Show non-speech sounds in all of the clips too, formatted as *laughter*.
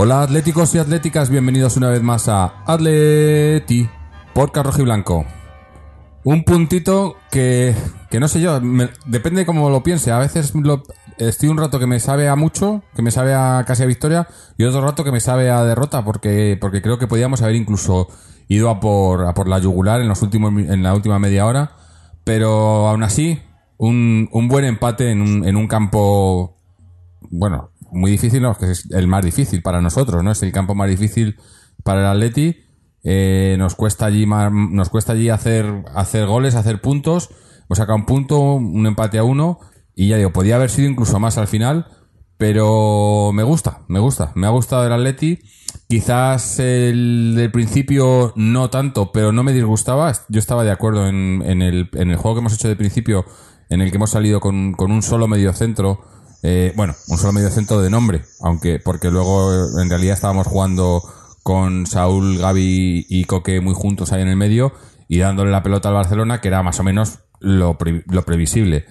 Hola atléticos y atléticas, bienvenidos una vez más a Atleti por Rojo y Blanco. Un puntito que, que no sé yo, depende de cómo lo piense. A veces lo- estoy un rato que me sabe a mucho, que me sabe a casi a victoria, y otro rato que me sabe a derrota, porque, porque creo que podíamos haber incluso ido a por, a por la yugular en, los últimos, en la última media hora. Pero aún así, un, un buen empate en un, en un campo bueno, muy difícil, no, que es el más difícil para nosotros, ¿no? Es el campo más difícil para el Atleti. Eh, nos cuesta allí ma- nos cuesta allí hacer, hacer goles, hacer puntos. Hemos sacado un punto, un empate a uno. Y ya digo, podía haber sido incluso más al final. Pero me gusta, me gusta. Me ha gustado el Atleti. Quizás el del principio no tanto, pero no me disgustaba. Yo estaba de acuerdo en, en el, en el juego que hemos hecho de principio, en el que hemos salido con, con un solo medio centro. Eh, bueno, un solo medio centro de nombre, aunque porque luego eh, en realidad estábamos jugando con Saúl, Gaby y Coque muy juntos ahí en el medio y dándole la pelota al Barcelona, que era más o menos lo, pre- lo previsible.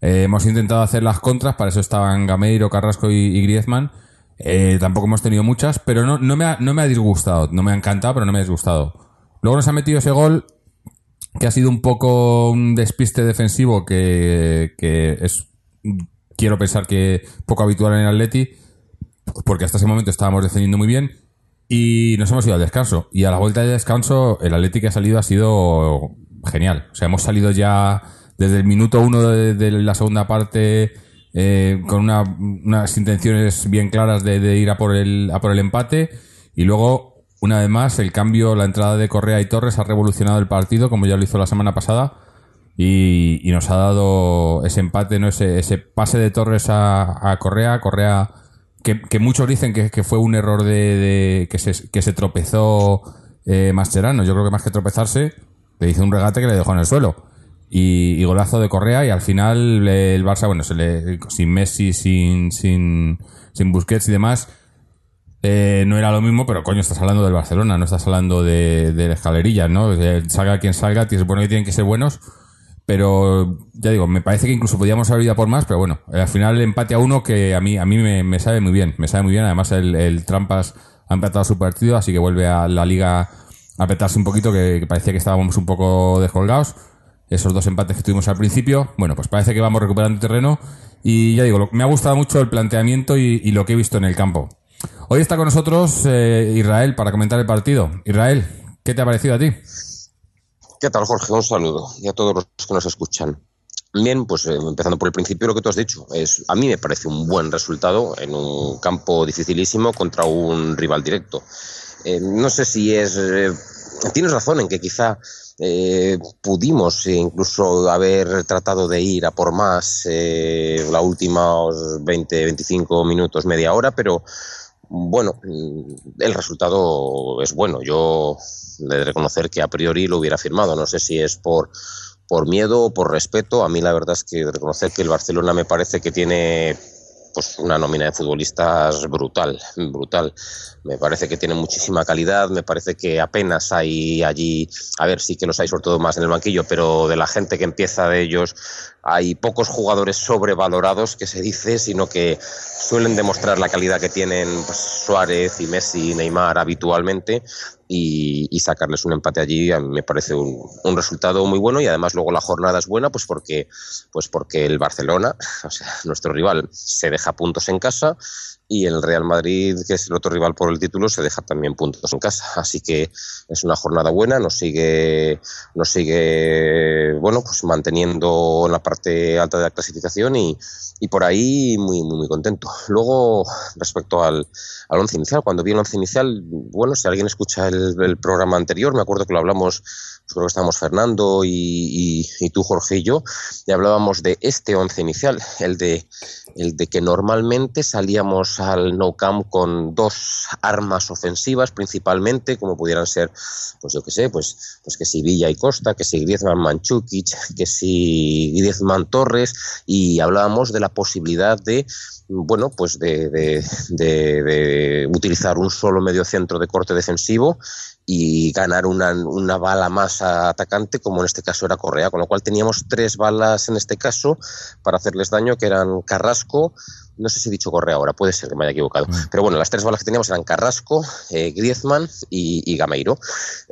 Eh, hemos intentado hacer las contras, para eso estaban Gameiro, Carrasco y, Griezmann. Tampoco hemos tenido muchas, pero no, no, me ha, no me ha disgustado, no me ha encantado, pero no me ha disgustado. Luego nos ha metido ese gol que ha sido un poco un despiste defensivo que, que es, quiero pensar que poco habitual en el Atleti, porque hasta ese momento estábamos defendiendo muy bien y nos hemos ido al descanso. Y a la vuelta de descanso, el Atleti que ha salido ha sido genial. O sea, hemos salido ya desde el minuto uno de, de la segunda parte eh, con una- unas intenciones bien claras de, de ir a por, el, a por el empate y luego, una vez más, el cambio, la entrada de Correa y Torres ha revolucionado el partido, como ya lo hizo la semana pasada. Y, nos ha dado ese empate, ¿no? ese, ese pase de Torres a, a Correa, Correa que, que muchos dicen que, que fue un error de, de- que, se, que se tropezó eh, Mascherano. Yo creo que más que tropezarse, le hizo un regate que le dejó en el suelo. Y, golazo de Correa y al final el Barça, bueno, se le, sin Messi, sin, sin, sin Busquets y demás, eh, no era lo mismo, pero coño, estás hablando del Barcelona, no estás hablando de, de la escalerilla, ¿no? Eh, salga quien salga, bueno que tienen que ser buenos, pero ya digo, me parece que incluso podíamos haber ido por más, pero bueno, al final el empate a uno que a mí, a mí me, sabe muy bien, me sabe muy bien, además el, el Trampas ha empatado su partido, así que vuelve a la liga a apretarse un poquito, que, que parecía que estábamos un poco descolgados. Esos dos empates que tuvimos al principio, bueno, pues parece que vamos recuperando terreno y ya digo, lo- me ha gustado mucho el planteamiento y, y lo que he visto en el campo. Hoy está con nosotros eh, Israel para comentar el partido. Israel, ¿qué te ha parecido a ti? ¿Qué tal, Jorge? Un saludo y a todos los que nos escuchan. Bien, pues eh, empezando por el principio, lo que tú has dicho. Es, a mí me parece un buen resultado en un campo dificilísimo contra un rival directo. Eh, no sé si es... eh, tienes razón en que quizá pudimos incluso haber tratado de ir a por más la últimos 20, 25 minutos, media hora, pero bueno, el resultado es bueno. Yo de reconocer que a priori lo hubiera firmado. No sé si es por, por miedo o por respeto. A mí la verdad es que reconocer que el Barcelona me parece que tiene pues una nómina de futbolistas brutal, brutal. Me parece que tiene muchísima calidad, me parece que apenas hay allí, a ver, sí que los hay sobre todo más en el banquillo, pero de la gente que empieza de ellos hay pocos jugadores sobrevalorados que se dice, sino que suelen demostrar la calidad que tienen pues, Suárez y Messi y Neymar habitualmente y, sacarles un empate allí a mí me parece un, un resultado muy bueno y además luego la jornada es buena pues porque, pues porque el Barcelona, *laughs* o sea, nuestro rival, se deja puntos en casa y el Real Madrid, que es el otro rival por el título, se deja también puntos en casa. Así que es una jornada buena, nos sigue, nos sigue bueno, pues manteniendo en la parte alta de la clasificación y, y por ahí muy, muy, muy contento. Luego, respecto al, al once inicial, cuando vi el once inicial, bueno, si alguien escucha el, el programa anterior, me acuerdo que lo hablamos creo que estábamos Fernando y, tú, Jorge y yo, y hablábamos de este once inicial, el de, el de que normalmente salíamos al no camp con dos armas ofensivas principalmente, como pudieran ser, pues yo qué sé, pues, pues que si Villa y Costa, que si Griezmann Manchukic, que si Griezmann Torres, y hablábamos de la posibilidad de bueno, pues de, de, utilizar un solo medio centro de corte defensivo y ganar una, una, bala más atacante, como en este caso era Correa, con lo cual teníamos tres balas en este caso para hacerles daño, que eran Carrasco, no sé si he dicho Correa ahora, puede ser que me haya equivocado. Mm. Pero bueno, las tres balas que teníamos eran Carrasco, eh, Griezmann y, Gameiro,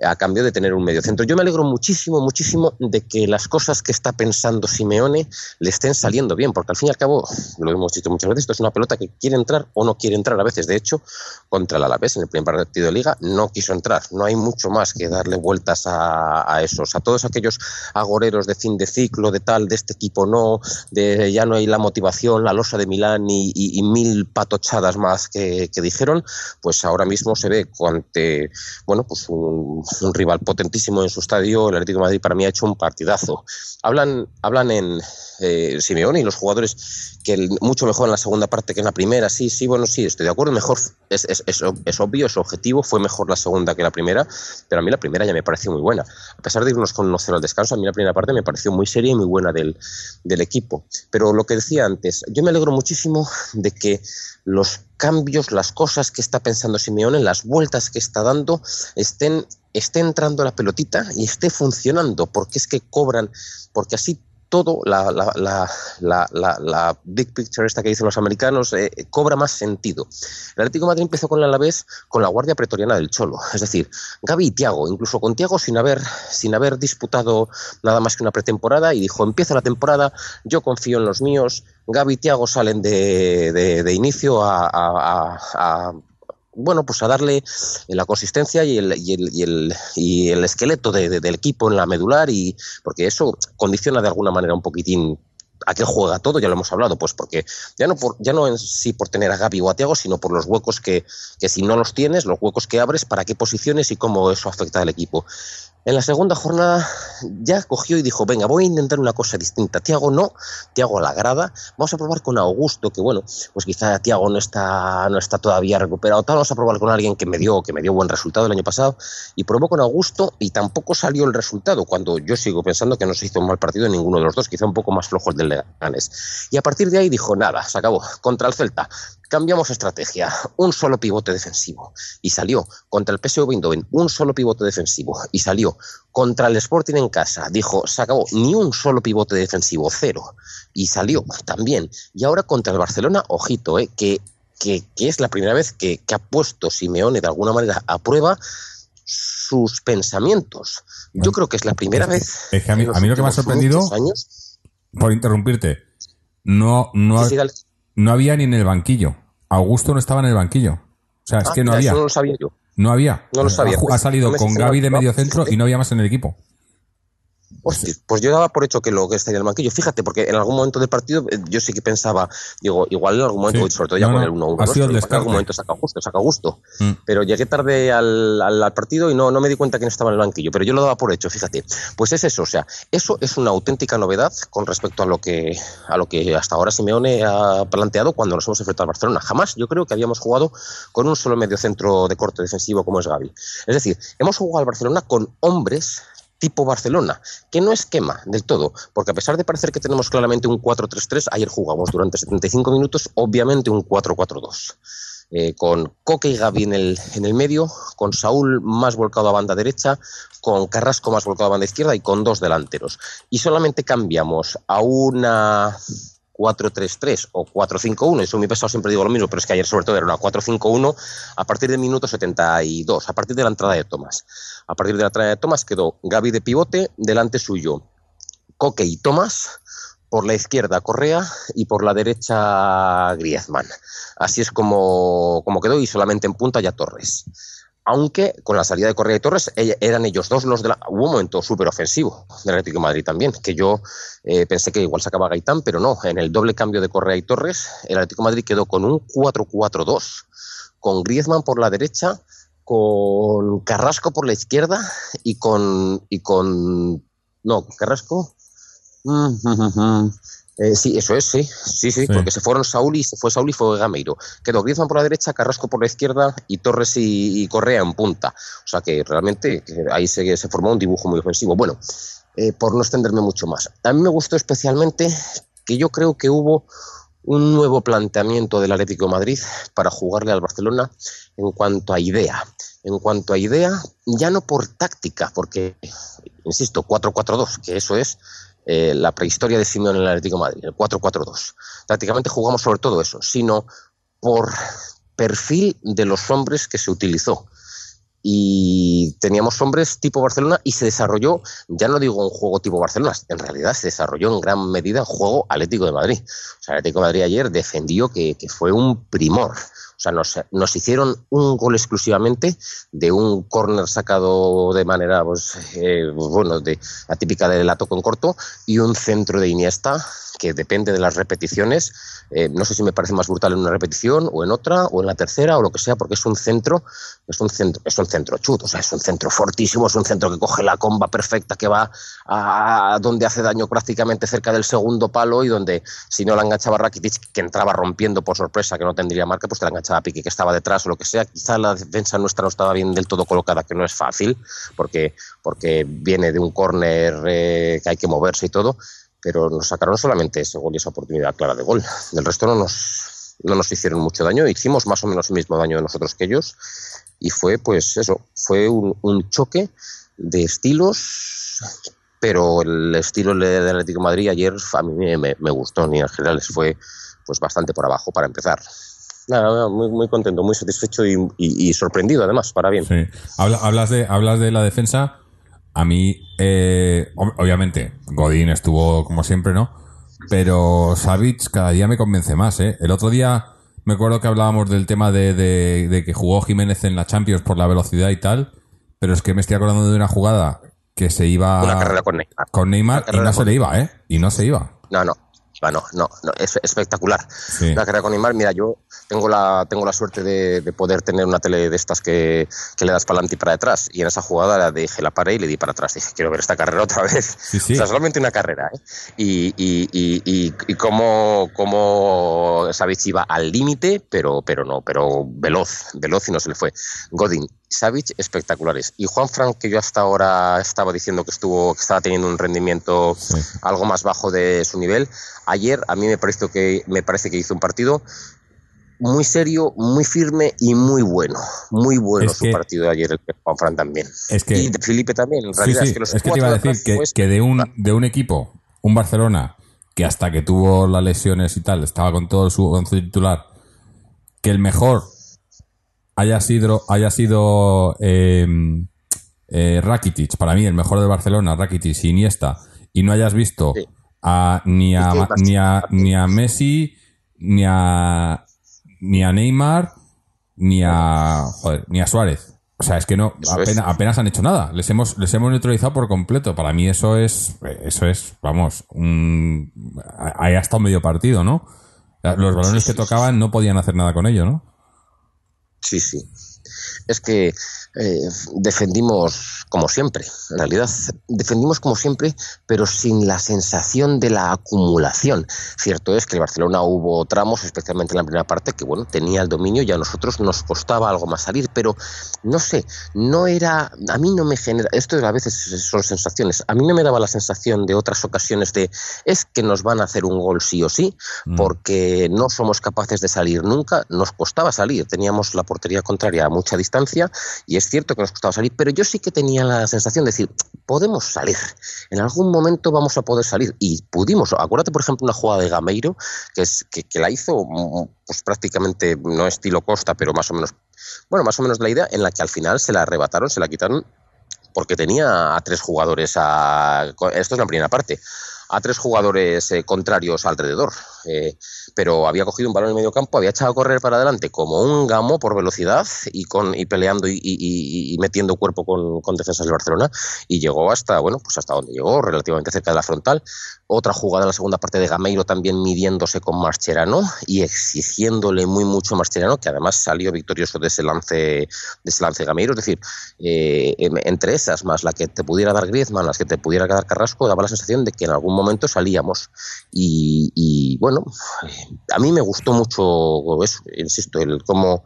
a cambio de tener un medio centro. Yo me alegro muchísimo, muchísimo de que las cosas que está pensando Simeone le estén saliendo bien, porque al fin y al cabo, lo hemos dicho muchas veces, esto es una pelota que quiere entrar o no quiere entrar a veces. De hecho, contra el Alavés en el primer partido de Liga no quiso entrar. No hay mucho más que darle vueltas a, a esos, a todos aquellos agoreros de fin de ciclo, de tal, de este equipo no, de ya no hay la motivación, la losa de Milán y, mil patochadas más que, dijeron, pues ahora mismo se ve ante bueno, pues un, rival potentísimo en su estadio. El Atlético Madrid para mí ha hecho un partidazo. Hablan, hablan en eh, Simeone y los jugadores que mucho mejor en la segunda parte que en la primera. Sí, sí, bueno, sí, estoy de acuerdo. Mejor es, es, es, obvio, es objetivo. Fue mejor la segunda que la primera, pero a mí la primera ya me pareció muy buena. A pesar de irnos con 1-0 al descanso, a mí la primera parte me pareció muy seria y muy buena del, del equipo. Pero lo que decía antes, yo me alegro muchísimo de que los cambios, las cosas que está pensando Simeone, las vueltas que está dando, estén esté entrando la pelotita y esté funcionando, porque es que cobran, porque así todo, la, big picture esta que dicen los americanos, eh, cobra más sentido. El Atlético Madrid empezó con la Alavés con la guardia pretoriana del Cholo, es decir, Gaby y Tiago, incluso con Tiago sin haber, sin haber disputado nada más que una pretemporada, y dijo, empieza la temporada, yo confío en los míos, Gaby y Tiago salen de, inicio a bueno, pues a darle la consistencia y el, y el, y el, y el esqueleto del equipo en la medular, y porque eso condiciona de alguna manera un poquitín a qué juega todo, ya lo hemos hablado, pues porque ya no, por, ya no en sí por tener a Gaby o a Tiago, sino por los huecos que, que si no los tienes, los huecos que abres, para qué posiciones y cómo eso afecta al equipo. En la segunda jornada ya cogió y dijo, venga, voy a intentar una cosa distinta. Tiago no, Tiago la grada. Vamos a probar con Augusto, que bueno, pues quizá Tiago no está, no está todavía recuperado. Tal, vamos a probar con alguien que me dio, que me dio buen resultado el año pasado. Y probó con Augusto y tampoco salió el resultado, cuando yo sigo pensando que no se hizo un mal partido en ninguno de los dos, quizá un poco más flojos del Leganes. Y a partir de ahí dijo, nada, se acabó. Contra el Celta, cambiamos estrategia, un solo pivote defensivo y salió contra el PSV Eindhoven, un solo pivote defensivo y salió contra el Sporting en casa, dijo, se acabó, ni un solo pivote defensivo, cero y salió también. Y ahora contra el Barcelona, ojito, eh, que, que, es la primera vez que, que ha puesto Simeone de alguna manera a prueba sus pensamientos. Yo creo que es la primera vez. Es que a mí, a mí lo que me ha sorprendido, años, por interrumpirte, no, no, no había ni en el banquillo. Augusto no estaba en el banquillo. O sea, es ah, que no había. no lo sabía yo. No había. No lo sabía. Ha, salido con Gaby de medio *laughs* centro y no había más en el equipo pues yo daba por hecho que lo que estaría en el banquillo. Fíjate, porque en algún momento del partido eh, yo sí que pensaba, digo, igual en algún momento, sobre todo ya con el 1-1, en algún momento saca gusto, saca gusto. Mm. Pero llegué tarde al, al, partido y no, no me di cuenta que no estaba en el banquillo, pero yo lo daba por hecho, fíjate. Pues es eso, o sea, eso es una auténtica novedad con respecto a lo que, a lo que hasta ahora Simeone ha planteado cuando nos hemos enfrentado al Barcelona. Jamás yo creo que habíamos jugado con un solo medio centro de corte defensivo como es Gaby. Es decir, hemos jugado al Barcelona con hombres tipo Barcelona, que no esquema del todo, porque a pesar de parecer que tenemos claramente un 4-3-3, ayer jugamos durante 75 minutos, obviamente un 4-4-2. Eh, con Coque y Gaby en el, en el medio, con Saúl más volcado a banda derecha, con Carrasco más volcado a banda izquierda y con dos delanteros. Y solamente cambiamos a una 4-3-3 o 4-5-1, eso mi pesado siempre digo lo mismo, pero es que ayer sobre todo era una 4-5-1 a partir del minuto 72, a partir de la entrada de Tomás. A partir de la entrada de Tomás quedó Gaby de pivote, delante suyo Coque y Tomás, por la izquierda Correa y por la derecha Griezmann. Así es como, como quedó y solamente en punta ya Torres aunque con la salida de Correa y Torres eran ellos dos los de la... Hubo un momento súper ofensivo del Atlético Madrid también, que yo eh, pensé que igual sacaba Gaitán, pero no, en el doble cambio de Correa y Torres, el Atlético Madrid quedó con un 4-4-2, con Griezmann por la derecha, con Carrasco por la izquierda y con. Y con no, Carrasco. Mm, mm, mm, eh, sí, eso es, sí, sí, sí, porque se fueron Saúl y se fue Saúl y fue Gameiro. Quedó Griezmann por la derecha, Carrasco por la izquierda y Torres y, Correa en punta. O sea que realmente ahí se, se formó un dibujo muy ofensivo. Bueno, eh, por no extenderme mucho más. A mí me gustó especialmente que yo creo que hubo un nuevo planteamiento del Atlético de Madrid para jugarle al Barcelona en cuanto a idea. En cuanto a idea, ya no por táctica, porque, insisto, 4-4-2, que eso es eh, la prehistoria de Simeone en el Atlético Madrid, el 4-4-2. Prácticamente jugamos sobre todo eso, sino por perfil de los hombres que se utilizó y teníamos hombres tipo Barcelona y se desarrolló, ya no digo un juego tipo Barcelona, en realidad se desarrolló en gran medida un juego Atlético de Madrid. O sea, Atlético Madrid ayer defendió que fue un primor. O sea, nos, hicieron un gol exclusivamente de un córner sacado de manera, pues, eh, bueno, de atípica del lato con corto y un centro de Iniesta que depende de las repeticiones. Eh, no sé si me parece más brutal en una repetición o en otra o en la tercera o lo que sea, porque es un centro, es un centro, es un centro chuto, o sea, es un centro fortísimo, es un centro que coge la comba perfecta, que va a, donde hace daño prácticamente cerca del segundo palo y donde si no la enganchaba Rakitic, que entraba rompiendo por sorpresa, que no tendría marca, pues te la enganchaba Que estaba detrás o lo que sea. Quizá la defensa nuestra no estaba bien del todo colocada, que no es fácil, porque, porque viene de un córner eh, que hay que moverse y todo pero nos sacaron solamente ese gol y esa oportunidad clara de gol. Del resto no nos, no nos hicieron mucho daño, hicimos más o menos el mismo daño de nosotros que ellos y fue pues eso, fue un, choque de estilos, pero el estilo del Atlético de Madrid ayer a mí me, gustó, ni en general fue pues bastante por abajo para empezar. Nada, muy, muy contento, muy satisfecho y, sorprendido además, para bien. Sí. hablas, de, hablas de la defensa a mí, eh, obviamente, Godín estuvo como siempre, ¿no? Pero Savic cada día me convence más, ¿eh? El otro día me acuerdo que hablábamos del tema de, de, que jugó Jiménez en la Champions por la velocidad y tal, pero es que me estoy acordando de una jugada que se iba... Una carrera con Neymar. Con Neymar y no se le iba, ¿eh? Y no se iba. No, no. Bueno, no, no, es espectacular. La carrera con Neymar, mira, yo tengo la, tengo la suerte de, poder tener una tele de estas que, le das para adelante y para detrás. Y en esa jugada la dije, la paré y le di para atrás. Dije, quiero ver esta carrera otra *laughs* vez. O sea, solamente una carrera. ¿eh? Y, y, y, y, cómo, cómo iba al límite, pero, pero no, pero veloz, veloz y no se le fue. Godin, Savic espectaculares. Y Juan Frank, que yo hasta ahora estaba diciendo que estuvo, que estaba teniendo un rendimiento algo más bajo de su nivel, ayer a mí me parece que me parece que hizo un partido muy serio, muy firme y muy bueno. Muy bueno su partido de ayer, el Juan Fran también. y de Felipe también, en realidad. Es que, es que te iba a decir que, que, de, un, de un equipo, un Barcelona, que hasta que tuvo las lesiones y tal, estaba con todo su once titular, que el mejor haya sido, haya sido eh, eh, Rakitic, para mí el mejor de Barcelona, Rakitic y Iniesta, y no hayas visto a, ni, a, ni, a, ni a Messi, ni a, ni a Neymar, ni a, ni a Suárez. O sea, es que no, apenas, han hecho nada. Les hemos, les hemos neutralizado por completo. Para mí eso es, eso es, vamos, un, ahí ha estado medio partido, ¿no? Los balones que tocaban no podían hacer nada con ello, ¿no? Sí, sí. Es que eh, defendimos como siempre, en realidad defendimos como siempre, pero sin la sensación de la acumulación. Cierto es que el Barcelona hubo tramos, especialmente en la primera parte, que bueno, tenía el dominio y a nosotros nos costaba algo más salir, pero no sé, no era, a mí no me genera, esto a veces son sensaciones, a mí no me daba la sensación de otras ocasiones de es que nos van a hacer un gol sí o sí, mm. porque no somos capaces de salir nunca, nos costaba salir, teníamos la portería contraria a mucha distancia y es cierto que nos costaba salir, pero yo sí que tenía la sensación de decir, podemos salir, en algún momento vamos a poder salir. Y pudimos, acuérdate por ejemplo una jugada de Gameiro, que, es, que, la hizo mm, pues prácticamente, no estilo Costa, pero más o menos, bueno, más o menos la idea, en la que al final se la arrebataron, se la quitaron porque tenía a tres jugadores a... Esto es la primera parte a tres jugadores eh, contrarios alrededor. Eh, pero había cogido un balón en medio campo, había echado a correr para adelante como un gamo por velocidad y, con, y peleando y, metiendo cuerpo con, con, defensas del Barcelona y llegó hasta, bueno, pues hasta donde llegó, relativamente cerca de la frontal. Otra jugada en la segunda parte de Gameiro también midiéndose con Mascherano y exigiéndole muy mucho a Mascherano, que además salió victorioso de ese lance, de ese lance Gameiro. Es decir, eh, entre esas más la que te pudiera dar Griezmann, las que te pudiera dar Carrasco, daba la sensación de que en algún momento salíamos. Y, bueno, a mí me gustó mucho eso, insisto, el cómo,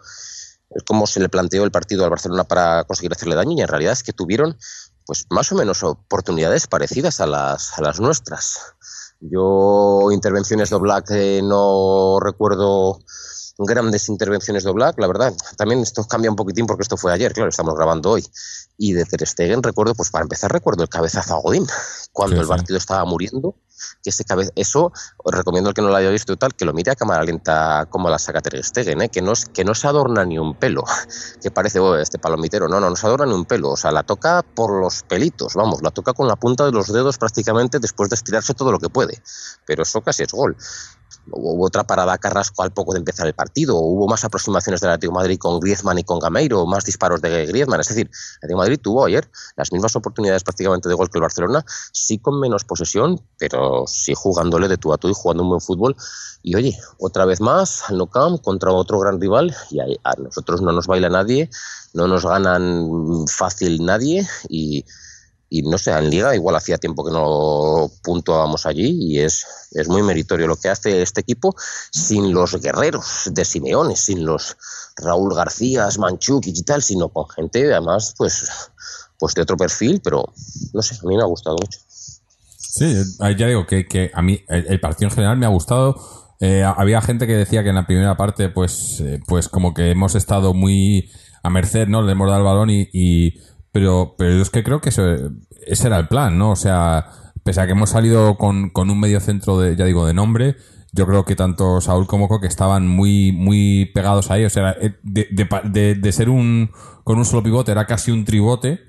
cómo se le planteó el partido al Barcelona para conseguir hacerle daño y en realidad es que tuvieron pues más o menos oportunidades parecidas a las, a las nuestras. Yo intervenciones de Black eh, no recuerdo grandes intervenciones de Black, la verdad. También esto cambia un poquitín porque esto fue ayer, claro, estamos grabando hoy. Y de Ter Stegen recuerdo, pues para empezar recuerdo el cabezazo a Godín, cuando el partido estaba muriendo que ese eso os recomiendo al que no lo haya visto tal, que lo mire a cámara lenta como la saca Ter Stegen, ¿eh? que, no, que no se adorna ni un pelo, *laughs* que parece oh, este palomitero, no, no, no se adorna ni un pelo, o sea, la toca por los pelitos, vamos, la toca con la punta de los dedos prácticamente después de estirarse todo lo que puede, pero eso casi es gol hubo otra parada Carrasco al poco de empezar el partido, hubo más aproximaciones del Atlético de Madrid con Griezmann y con Gameiro, más disparos de Griezmann, es decir, el Atlético de Madrid tuvo ayer las mismas oportunidades prácticamente de gol que el Barcelona, sí con menos posesión, pero sí jugándole de tú a tú y jugando un buen fútbol. Y oye, otra vez más al No contra otro gran rival y a nosotros no nos baila nadie, no nos ganan fácil nadie y y no sé, en Liga igual hacía tiempo que no puntuábamos allí y es, es muy meritorio lo que hace este equipo sin los guerreros de Simeone, sin los Raúl García, Manchuk y tal, sino con gente además pues, pues de otro perfil, pero no sé, a mí me ha gustado mucho. Sí, ya digo que, que a mí el, partido en general me ha gustado. Eh, había gente que decía que en la primera parte pues, eh, pues como que hemos estado muy a merced, ¿no? Le hemos dado balón y pero, pero es que creo que ese era el plan, ¿no? O sea, pese a que hemos salido con, con un medio centro de, ya digo, de nombre, yo creo que tanto Saúl como Coque estaban muy, muy pegados ahí. O sea, eh, de, de, de, ser un, con un solo pivote era casi un tribote.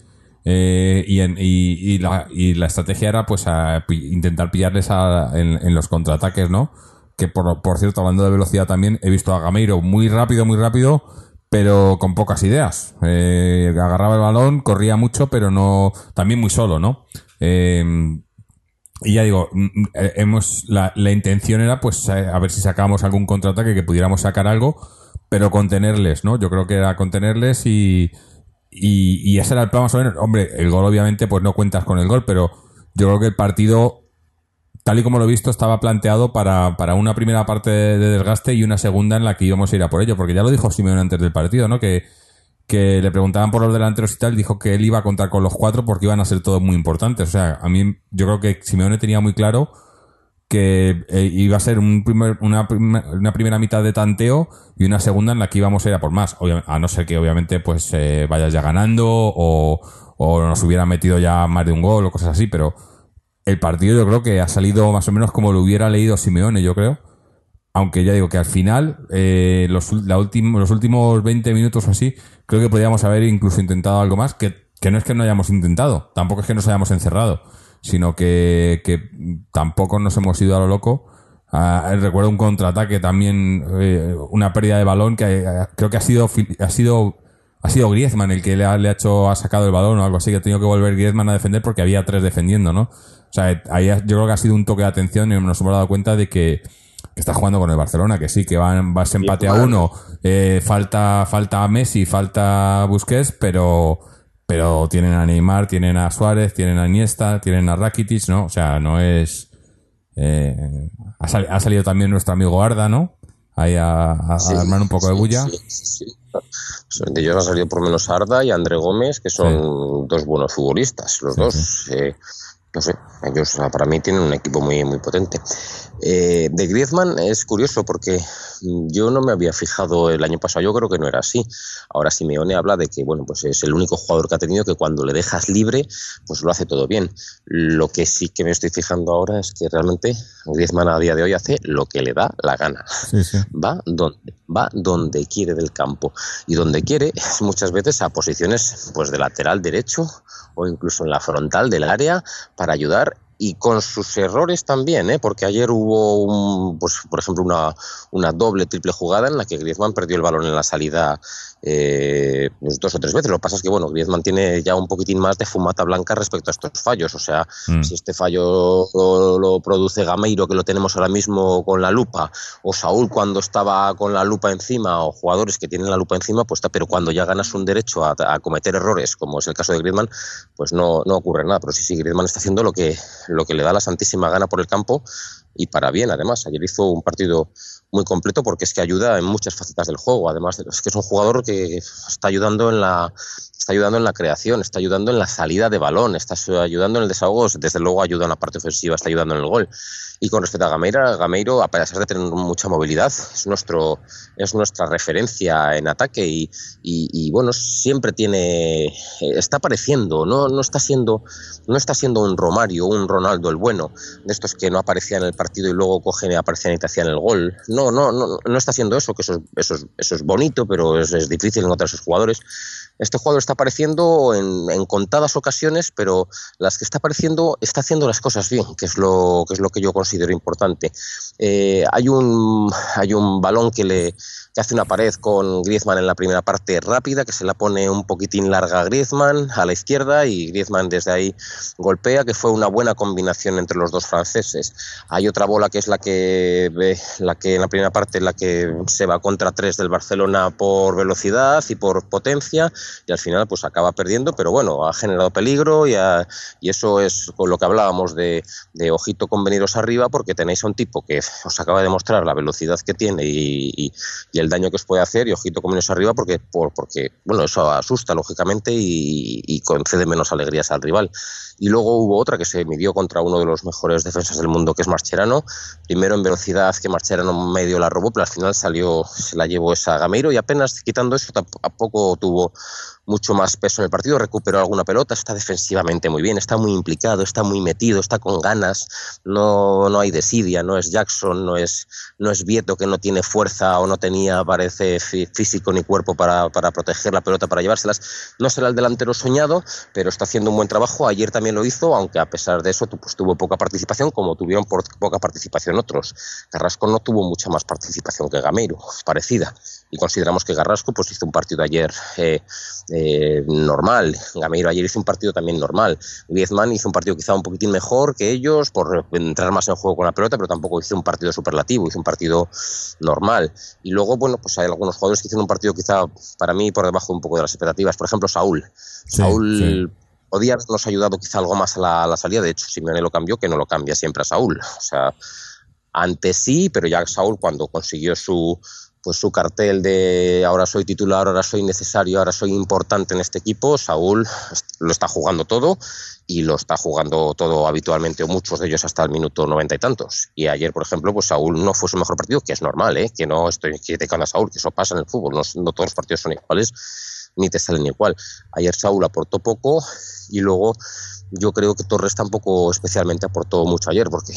Eh, y, y, la, y la estrategia era pues a intentar pillarles a, en, en, los contraataques, ¿no? Que por, por cierto, hablando de velocidad también, he visto a Gameiro muy rápido, muy rápido, pero con pocas ideas. Eh, agarraba el balón, corría mucho, pero no, también muy solo, ¿no? Eh, y ya digo, mm, mm, eh, hemos, la, la, intención era pues a ver si sacábamos algún contraataque que pudiéramos sacar algo, pero contenerles, ¿no? Yo creo que era contenerles y, y, y ese era el plan más o menos. Hombre, el gol obviamente pues no cuentas con el gol, pero yo creo que el partido tal y como lo he visto, estaba planteado para, para una primera parte de, desgaste y una segunda en la que íbamos a ir a por ello, porque ya lo dijo Simeone antes del partido, ¿no? Que, que le preguntaban por los delanteros y tal, dijo que él iba a contar con los cuatro porque iban a ser todos muy importantes. O sea, a mí yo creo que Simeone tenía muy claro que eh, iba a ser un primer, una, una, primera mitad de tanteo y una segunda en la que íbamos a ir a por más. a no ser que obviamente pues eh, vayas ya ganando o, o nos hubiera metido ya más de un gol o cosas así, pero el partido yo creo que ha salido más o menos como lo hubiera leído Simeone, yo creo. Aunque ya digo que al final, eh, los, la los últimos 20 minutos o así, creo que podríamos haber incluso intentado algo más, que, que no es que no hayamos intentado, tampoco es que nos hayamos encerrado, sino que, que tampoco nos hemos ido a lo loco. Ah, recuerdo un contraataque también, eh, una pérdida de balón que eh, creo que ha sido, ha sido ha sido Griezmann el que le ha, le ha, hecho, ha sacado el balón o algo así, que ha tenido que volver Griezmann a defender porque había tres defendiendo, ¿no? Sea, ahí yo creo que ha sido un toque de atención y nos hemos dado cuenta de que, está jugando con el Barcelona, que sí, que va, va a empate a uno, eh, falta, falta Messi, falta Busquets, pero, pero tienen a Neymar, tienen a Suárez, tienen a Iniesta, tienen a Rakitic, ¿no? O sea, no es... Eh, ha, salido también nuestro amigo Arda, ¿no? Ahí a, armar un poco de bulla. Sí, de ellos ha salido por menos Arda y André Gómez, que son dos buenos futbolistas, los dos. Eh, no ellos para mí tienen un equipo muy, muy potente. Eh, de Griezmann es curioso porque yo no me había fijado el año pasado, yo creo que no era así. Ahora Simeone habla de que bueno, pues es el único jugador que ha tenido que cuando le dejas libre, pues lo hace todo bien. Lo que sí que me estoy fijando ahora es que realmente Griezmann a día de hoy hace lo que le da la gana. Va donde va donde quiere del campo y donde quiere muchas veces a posiciones pues de lateral derecho o incluso en la frontal del área para ayudar y con sus errores también, ¿eh? porque ayer hubo, un, pues, por ejemplo, una, una, doble, triple jugada en la que Griezmann perdió el balón en la salida eh, pues dos o tres veces. Lo que pasa es que, bueno, Griezmann tiene ya un poquitín más de fumata blanca respecto a estos fallos. O sea, Mm. si este fallo lo, lo produce Gameiro, que lo tenemos ahora mismo con la lupa, o Saúl cuando estaba con la lupa encima, o jugadores que tienen la lupa encima, pues está, pero cuando ya ganas un derecho a, a cometer errores, como es el caso de Griezmann, pues no, no ocurre nada. Pero sí, sí, Griezmann está haciendo lo que, lo que le da la santísima gana por el campo y para bien, además. Ayer hizo un partido muy completo porque es que ayuda en muchas facetas del juego. Además, es que es un jugador que está ayudando en la está ayudando en la creación, está ayudando en la salida de balón, está ayudando en el desahogo, desde luego ayuda en la parte ofensiva, está ayudando en el gol. Y con respecto a Gameiro, Gameiro, a pesar de tener mucha movilidad, es nuestro es nuestra referencia en ataque y, y, bueno, siempre tiene está apareciendo, no, no está siendo no está siendo un Romario, un Ronaldo el bueno, de estos que no aparecían en el partido y luego cogen y aparecían y te hacían el gol. No, no, no, no está haciendo eso, que eso, eso, es, eso es bonito, pero es, es difícil encontrar esos jugadores. Este jugador está apareciendo en, en, contadas ocasiones, pero las que está apareciendo está haciendo las cosas bien, que es lo que, es lo que yo considero importante. Eh, hay, un, hay un balón que le que hace una pared con Griezmann en la primera parte rápida, que se la pone un poquitín larga a Griezmann a la izquierda y Griezmann desde ahí golpea, que fue una buena combinación entre los dos franceses. Hay otra bola que es la que la que en la primera parte la que se va contra tres del Barcelona por velocidad y por potencia y al final pues acaba perdiendo, pero bueno, ha generado peligro y, a, y eso es con lo que hablábamos de, de, ojito con veniros arriba porque tenéis a un tipo que os acaba de mostrar la velocidad que tiene y, y, y el daño que os puede hacer y ojito con veniros arriba porque, por, porque bueno, eso asusta lógicamente y, y concede menos alegrías al rival. Y luego hubo otra que se midió contra uno de los mejores defensas del mundo, que es Marcherano. Primero en velocidad, que Marcherano medio la robó, pero al final salió, se la llevó esa Gameiro y apenas quitando eso, tampoco tuvo mucho más peso en el partido, recuperó alguna pelota, está defensivamente muy bien, está muy implicado, está muy metido, está con ganas, no, no hay desidia, no es Jackson, no es, no es Vieto que no tiene fuerza o no tenía, parece, físico ni cuerpo para, para proteger la pelota, para llevárselas. No será el delantero soñado, pero está haciendo un buen trabajo. Ayer también lo hizo, aunque a pesar de eso pues, tuvo poca participación, como tuvieron por, poca participación otros. Carrasco no tuvo mucha más participación que Gameiro, parecida. Y consideramos que Carrasco pues, hizo un partido ayer eh, eh, normal. Gameiro ayer hizo un partido también normal. Griezmann hizo un partido quizá un poquitín mejor que ellos por entrar más en juego con la pelota, pero tampoco hizo un partido superlativo, hizo un partido normal. Y luego, bueno, pues hay algunos jugadores que hicieron un partido quizá para mí por debajo un poco de las expectativas. Por ejemplo, Saúl. Sí, Saúl sí. podía habernos ayudado quizá algo más a la, a la, salida. De hecho, Simeone lo cambió, que no lo cambia siempre a Saúl. O sea, antes sí, pero ya Saúl cuando consiguió su pues su cartel de ahora soy titular, ahora soy necesario, ahora soy importante en este equipo, Saúl lo está jugando todo y lo está jugando todo habitualmente, o muchos de ellos hasta el minuto noventa y tantos. Y ayer, por ejemplo, pues Saúl no fue su mejor partido, que es normal, ¿eh? que no estoy criticando a Saúl, que eso pasa en el fútbol, no, no todos los partidos son iguales, ni te salen igual. Ayer Saúl aportó poco y luego yo creo que Torres tampoco especialmente aportó mucho ayer, porque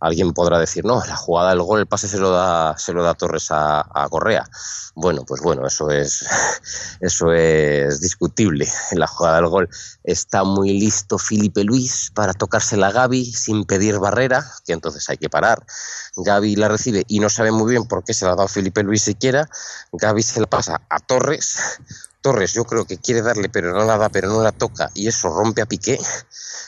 alguien podrá decir, no, la jugada del gol, el pase se lo da, se lo da Torres a, a, Correa. Bueno, pues bueno, eso es, *laughs* eso es discutible. En la jugada del gol está muy listo Felipe Luis para tocársela a Gaby sin pedir barrera, que entonces hay que parar. Gaby la recibe y no sabe muy bien por qué se la ha dado Felipe Luis siquiera. Gaby se la pasa a Torres. Torres yo creo que quiere darle pero no la da, pero no la toca y eso rompe a Piqué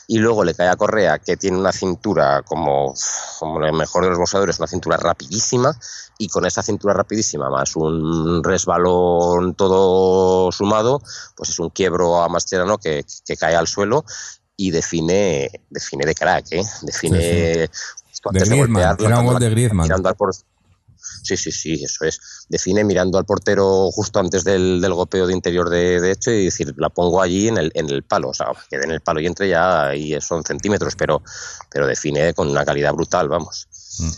y luego le cae a Correa que tiene una cintura como, como el mejor de los boxeadores, una cintura rapidísima y con esa cintura rapidísima más un resbalón todo sumado, pues es un quiebro a Mascherano que, que cae al suelo y define, define de crack, ¿eh? define... Sí, sí. De Griezmann, era un gol de Griezmann. Por... Sí, sí, sí, eso es. Define mirando al portero justo antes del, del golpeo de interior de, de, hecho y decir, la pongo allí en el, en el palo, o sea, quede en el palo y entre ya y son centímetros, pero, pero define con una calidad brutal, vamos. Mm.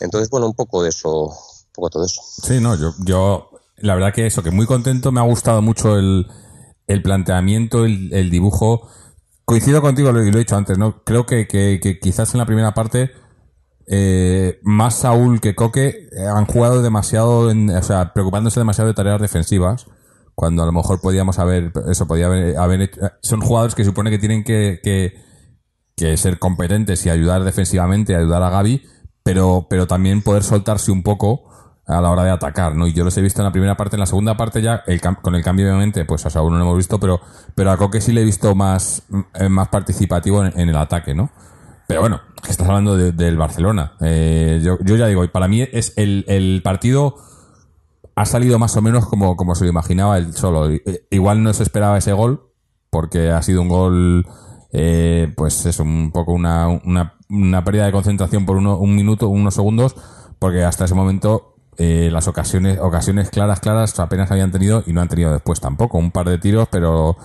Entonces, bueno, un poco de eso, un poco todo eso. Sí, no, yo, yo, la verdad que eso, que muy contento, me ha gustado mucho el, el planteamiento, el, el dibujo. Coincido contigo, lo, lo he dicho antes, ¿no? Creo que, que, que quizás en la primera parte eh, más Saúl que Coque eh, han jugado demasiado, en, o sea, preocupándose demasiado de tareas defensivas, cuando a lo mejor podíamos haber, eso podía haber, haber hecho, son jugadores que supone que tienen que, que, que, ser competentes y ayudar defensivamente, ayudar a Gaby, pero, pero también poder soltarse un poco a la hora de atacar, ¿no? Y yo los he visto en la primera parte, en la segunda parte ya, el con el cambio obviamente, pues a Saúl no lo hemos visto, pero, pero a Coque sí le he visto más, eh, más participativo en, el ataque, ¿no? Pero bueno, estás hablando del Barcelona. Eh, yo, yo, ya digo, para mí es el, el, partido ha salido más o menos como, como se lo imaginaba él solo. Igual no se esperaba ese gol, porque ha sido un gol, eh, pues es un poco una, una, una pérdida de concentración por uno, un minuto, unos segundos, porque hasta ese momento eh, las ocasiones, ocasiones claras, claras apenas habían tenido y no han tenido después tampoco. Un par de tiros, pero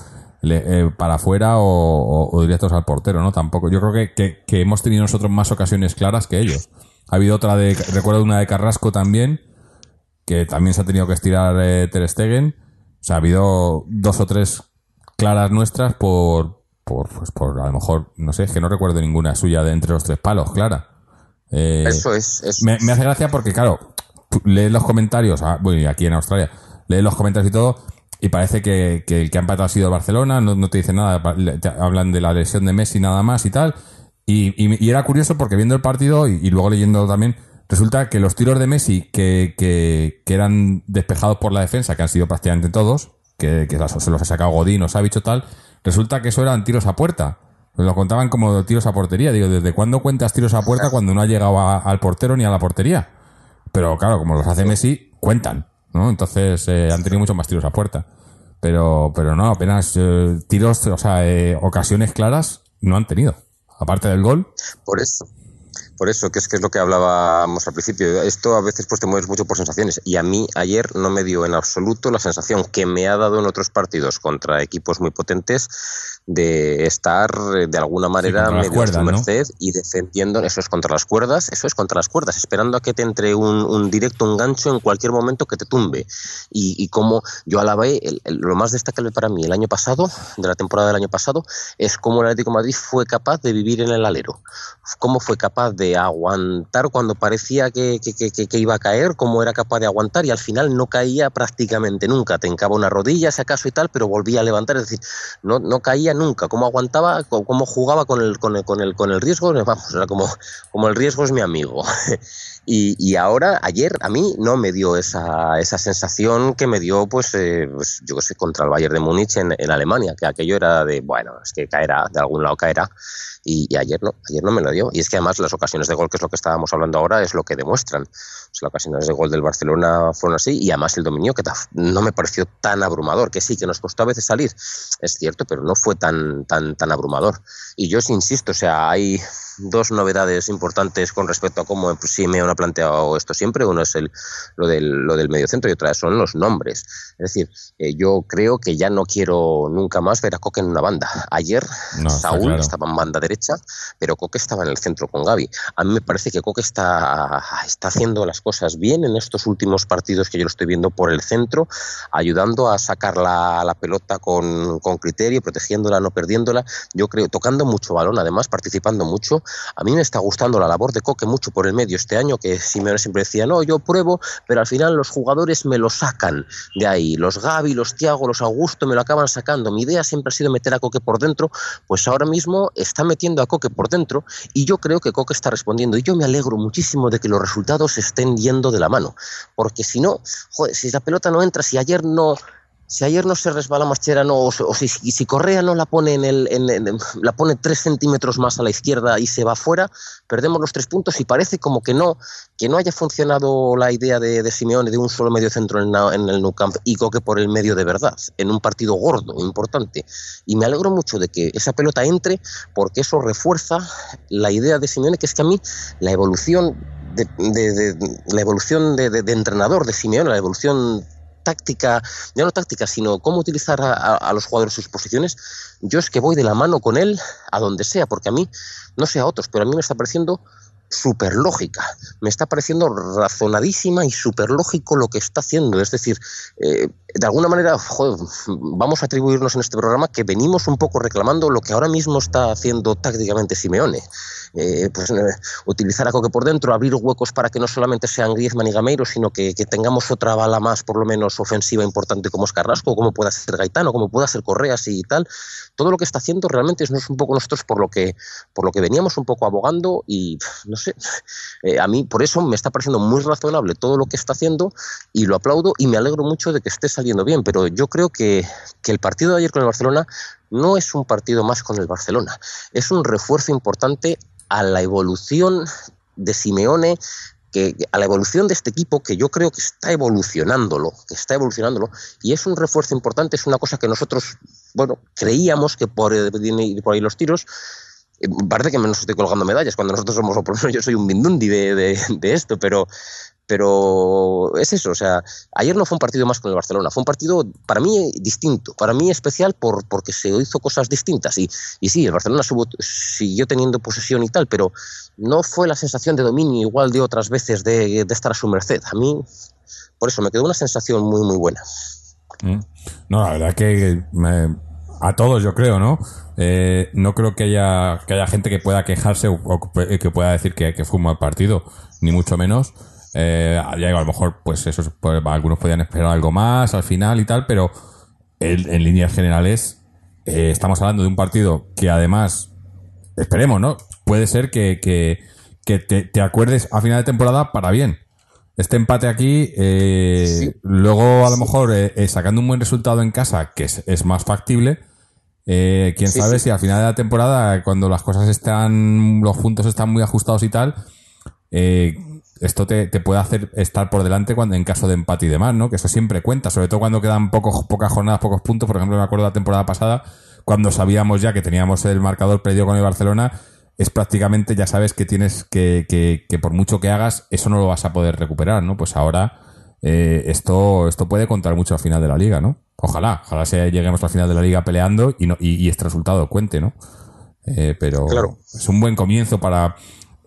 eh, para afuera o, directos al portero, ¿no? Tampoco. Yo creo que, que, hemos tenido nosotros más ocasiones claras que ellos. Ha habido otra de, recuerdo una de Carrasco también, que también se ha tenido que estirar eh, Ter Stegen. O sea, ha habido dos o tres claras nuestras por, por, pues por a lo mejor, no sé, es que no recuerdo ninguna suya de entre los tres palos, clara. eso es. Me, me, hace gracia porque, claro, lees los comentarios, ah, bueno, aquí en Australia, lees los comentarios y todo, y parece que, el que ha empatado ha sido Barcelona, no, te dicen nada, hablan de la lesión de Messi nada más y tal. Y, era curioso porque viendo el partido y, luego leyendo también, resulta que los tiros de Messi que, que, eran despejados por la defensa, que han sido prácticamente todos, que, se los ha sacado Godín o Savic o tal, resulta que eso eran tiros a puerta. Lo contaban como tiros a portería. Digo, ¿desde cuándo cuentas tiros a puerta cuando no ha llegado al portero ni a la portería? Pero claro, como los hace Messi, cuentan, ¿no? Entonces eh, han tenido muchos más tiros a puerta. Pero, pero no, apenas eh, tiros, o sea, eh, ocasiones claras no han tenido. Aparte del gol. Por eso. Por eso, que es que es lo que hablábamos al principio. Esto a veces pues te mueves mucho por sensaciones. Y a mí ayer no me dio en absoluto la sensación que me ha dado en otros partidos contra equipos muy potentes de estar eh, de alguna manera medio a su merced y defendiendo, eso es contra las cuerdas, eso es contra las cuerdas, esperando a que te entre un, directo, un gancho en cualquier momento que te tumbe. Y, como yo alabé, lo más destacable para mí el año pasado, de la temporada del año pasado, es cómo el Atlético Madrid fue capaz de vivir en el alero, cómo fue capaz de aguantar cuando parecía que, que, iba a caer, cómo era capaz de aguantar y al final no caía prácticamente nunca, te encaba una rodilla, si acaso y tal, pero volvía a levantar, es decir, no, no caía nunca, cómo aguantaba, cómo jugaba con el, con el, con el, con el riesgo, *laughs* vamos, era como, como el riesgo es mi amigo. *laughs* Y, ahora, ayer, a mí no me dio esa, esa sensación que me dio, pues, eh, pues yo qué sé, contra el Bayern de Múnich en, en, Alemania, que aquello era de, bueno, es que caerá, de algún lado caerá. Y, ayer no, ayer no me lo dio. Y es que además las ocasiones de gol, que es lo que estábamos hablando ahora, es lo que demuestran. Las ocasiones de gol del Barcelona fueron así y además el dominio que no me pareció tan abrumador, que sí, que nos costó a veces salir, es cierto, pero no fue tan, tan abrumador. Y yo sí insisto, o sea, hay dos novedades importantes con respecto a cómo pues, Simeone ha planteado esto siempre. Uno es el, lo, del, lo del mediocentro y otra son los nombres. Es decir, eh, yo creo que ya no quiero nunca más ver a Coque en una banda. Ayer Saúl estaba en banda derecha, pero Coque estaba en el centro con Gaby. A mí me parece que Coque está, está haciendo las cosas bien en estos últimos partidos que yo lo estoy viendo por el centro, ayudando a sacar la, la pelota con, con criterio, protegiéndola, no perdiéndola. Yo creo, tocando mucho balón, además, participando mucho a mí me está gustando la labor de Coque mucho por el medio este año, que Simeone siempre decía, no, yo pruebo, pero al final los jugadores me lo sacan de ahí. Los Gaby, los Tiago, los Augusto me lo acaban sacando. Mi idea siempre ha sido meter a Coque por dentro, pues ahora mismo está metiendo a Coque por dentro y yo creo que Coque está respondiendo. Y yo me alegro muchísimo de que los resultados estén yendo de la mano, porque si no, joder, si la pelota no entra, si ayer no si ayer no se resbala Mascherano o, o si, Correa no la pone en el, en, la pone tres centímetros más a la izquierda y se va fuera, perdemos los tres puntos y parece como que no, que no haya funcionado la idea de, Simeone de un solo medio centro en, el Nou Camp y Coque por el medio de verdad, en un partido gordo, importante. Y me alegro mucho de que esa pelota entre porque eso refuerza la idea de Simeone, que es que a mí la evolución de, la evolución de, entrenador de Simeone, la evolución táctica, ya no táctica, sino cómo utilizar a, los jugadores sus posiciones, yo es que voy de la mano con él a donde sea, porque a mí, no sé a otros, pero a mí me está pareciendo súper lógica, me está pareciendo razonadísima y súper lógico lo que está haciendo, es decir, eh, de alguna manera, joder, vamos a atribuirnos en este programa que venimos un poco reclamando lo que ahora mismo está haciendo tácticamente Simeone. Eh, pues, eh, utilizar a Coque por dentro, abrir huecos para que no solamente sean Griezmann y Gameiro, sino que, tengamos otra bala más, por lo menos ofensiva importante como es Carrasco, como pueda ser Gaitano, como pueda ser Correas y tal. Todo lo que está haciendo realmente es, un poco nosotros por lo que por lo que veníamos un poco abogando y no sé, eh, a mí por eso me está pareciendo muy razonable todo lo que está haciendo y lo aplaudo y me alegro mucho de que esté saliendo bien, pero yo creo que, que el partido de ayer con el Barcelona no es un partido más con el Barcelona, es un refuerzo importante a la evolución de Simeone, que, a la evolución de este equipo que yo creo que está evolucionándolo, está evolucionándolo, y es un refuerzo importante, es una cosa que nosotros, bueno, creíamos que por, por ahí los tiros, eh, parece que me nos estoy colgando medallas cuando nosotros somos, o por lo menos yo soy un mindundi de, de esto, pero, pero es eso, o sea, ayer no fue un partido más con el Barcelona, fue un partido para mí distinto, para mí especial por, porque se hizo cosas distintas. Y, y sí, el Barcelona siguió teniendo posesión y tal, pero no fue la sensación de dominio igual de otras veces de, estar a su merced. A mí, por eso, me quedó una sensación muy, muy buena. Mm. No, la verdad que a todos yo creo, ¿no? Eh, no creo que haya, que haya gente que pueda quejarse o, que pueda decir que, que fue un mal partido, ni mucho menos. Eh, a lo mejor, pues eso, pues, algunos podían esperar algo más al final y tal, pero en, líneas generales eh, estamos hablando de un partido que además, esperemos, ¿no? Puede ser que, te, acuerdes a final de temporada para bien. Este empate aquí, eh, luego a lo mejor eh, sacando un buen resultado en casa, que es, más factible, quién sabe si al final de la temporada, cuando las cosas están, los puntos están muy ajustados y tal, eh, esto te, puede hacer estar por delante cuando en caso de empate y demás, ¿no? Que eso siempre cuenta, sobre todo cuando quedan pocos, pocas jornadas, pocos puntos. Por ejemplo, me acuerdo de la temporada pasada, cuando sabíamos ya que teníamos el marcador perdido con el Barcelona, es prácticamente, ya sabes que tienes que, que, por mucho que hagas, eso no lo vas a poder recuperar, ¿no? Pues ahora eh, esto, esto puede contar mucho al final de la liga, ¿no? Ojalá, ojalá se lleguemos al final de la liga peleando y, no, y, este resultado cuente, ¿no? Eh, pero es un buen comienzo para,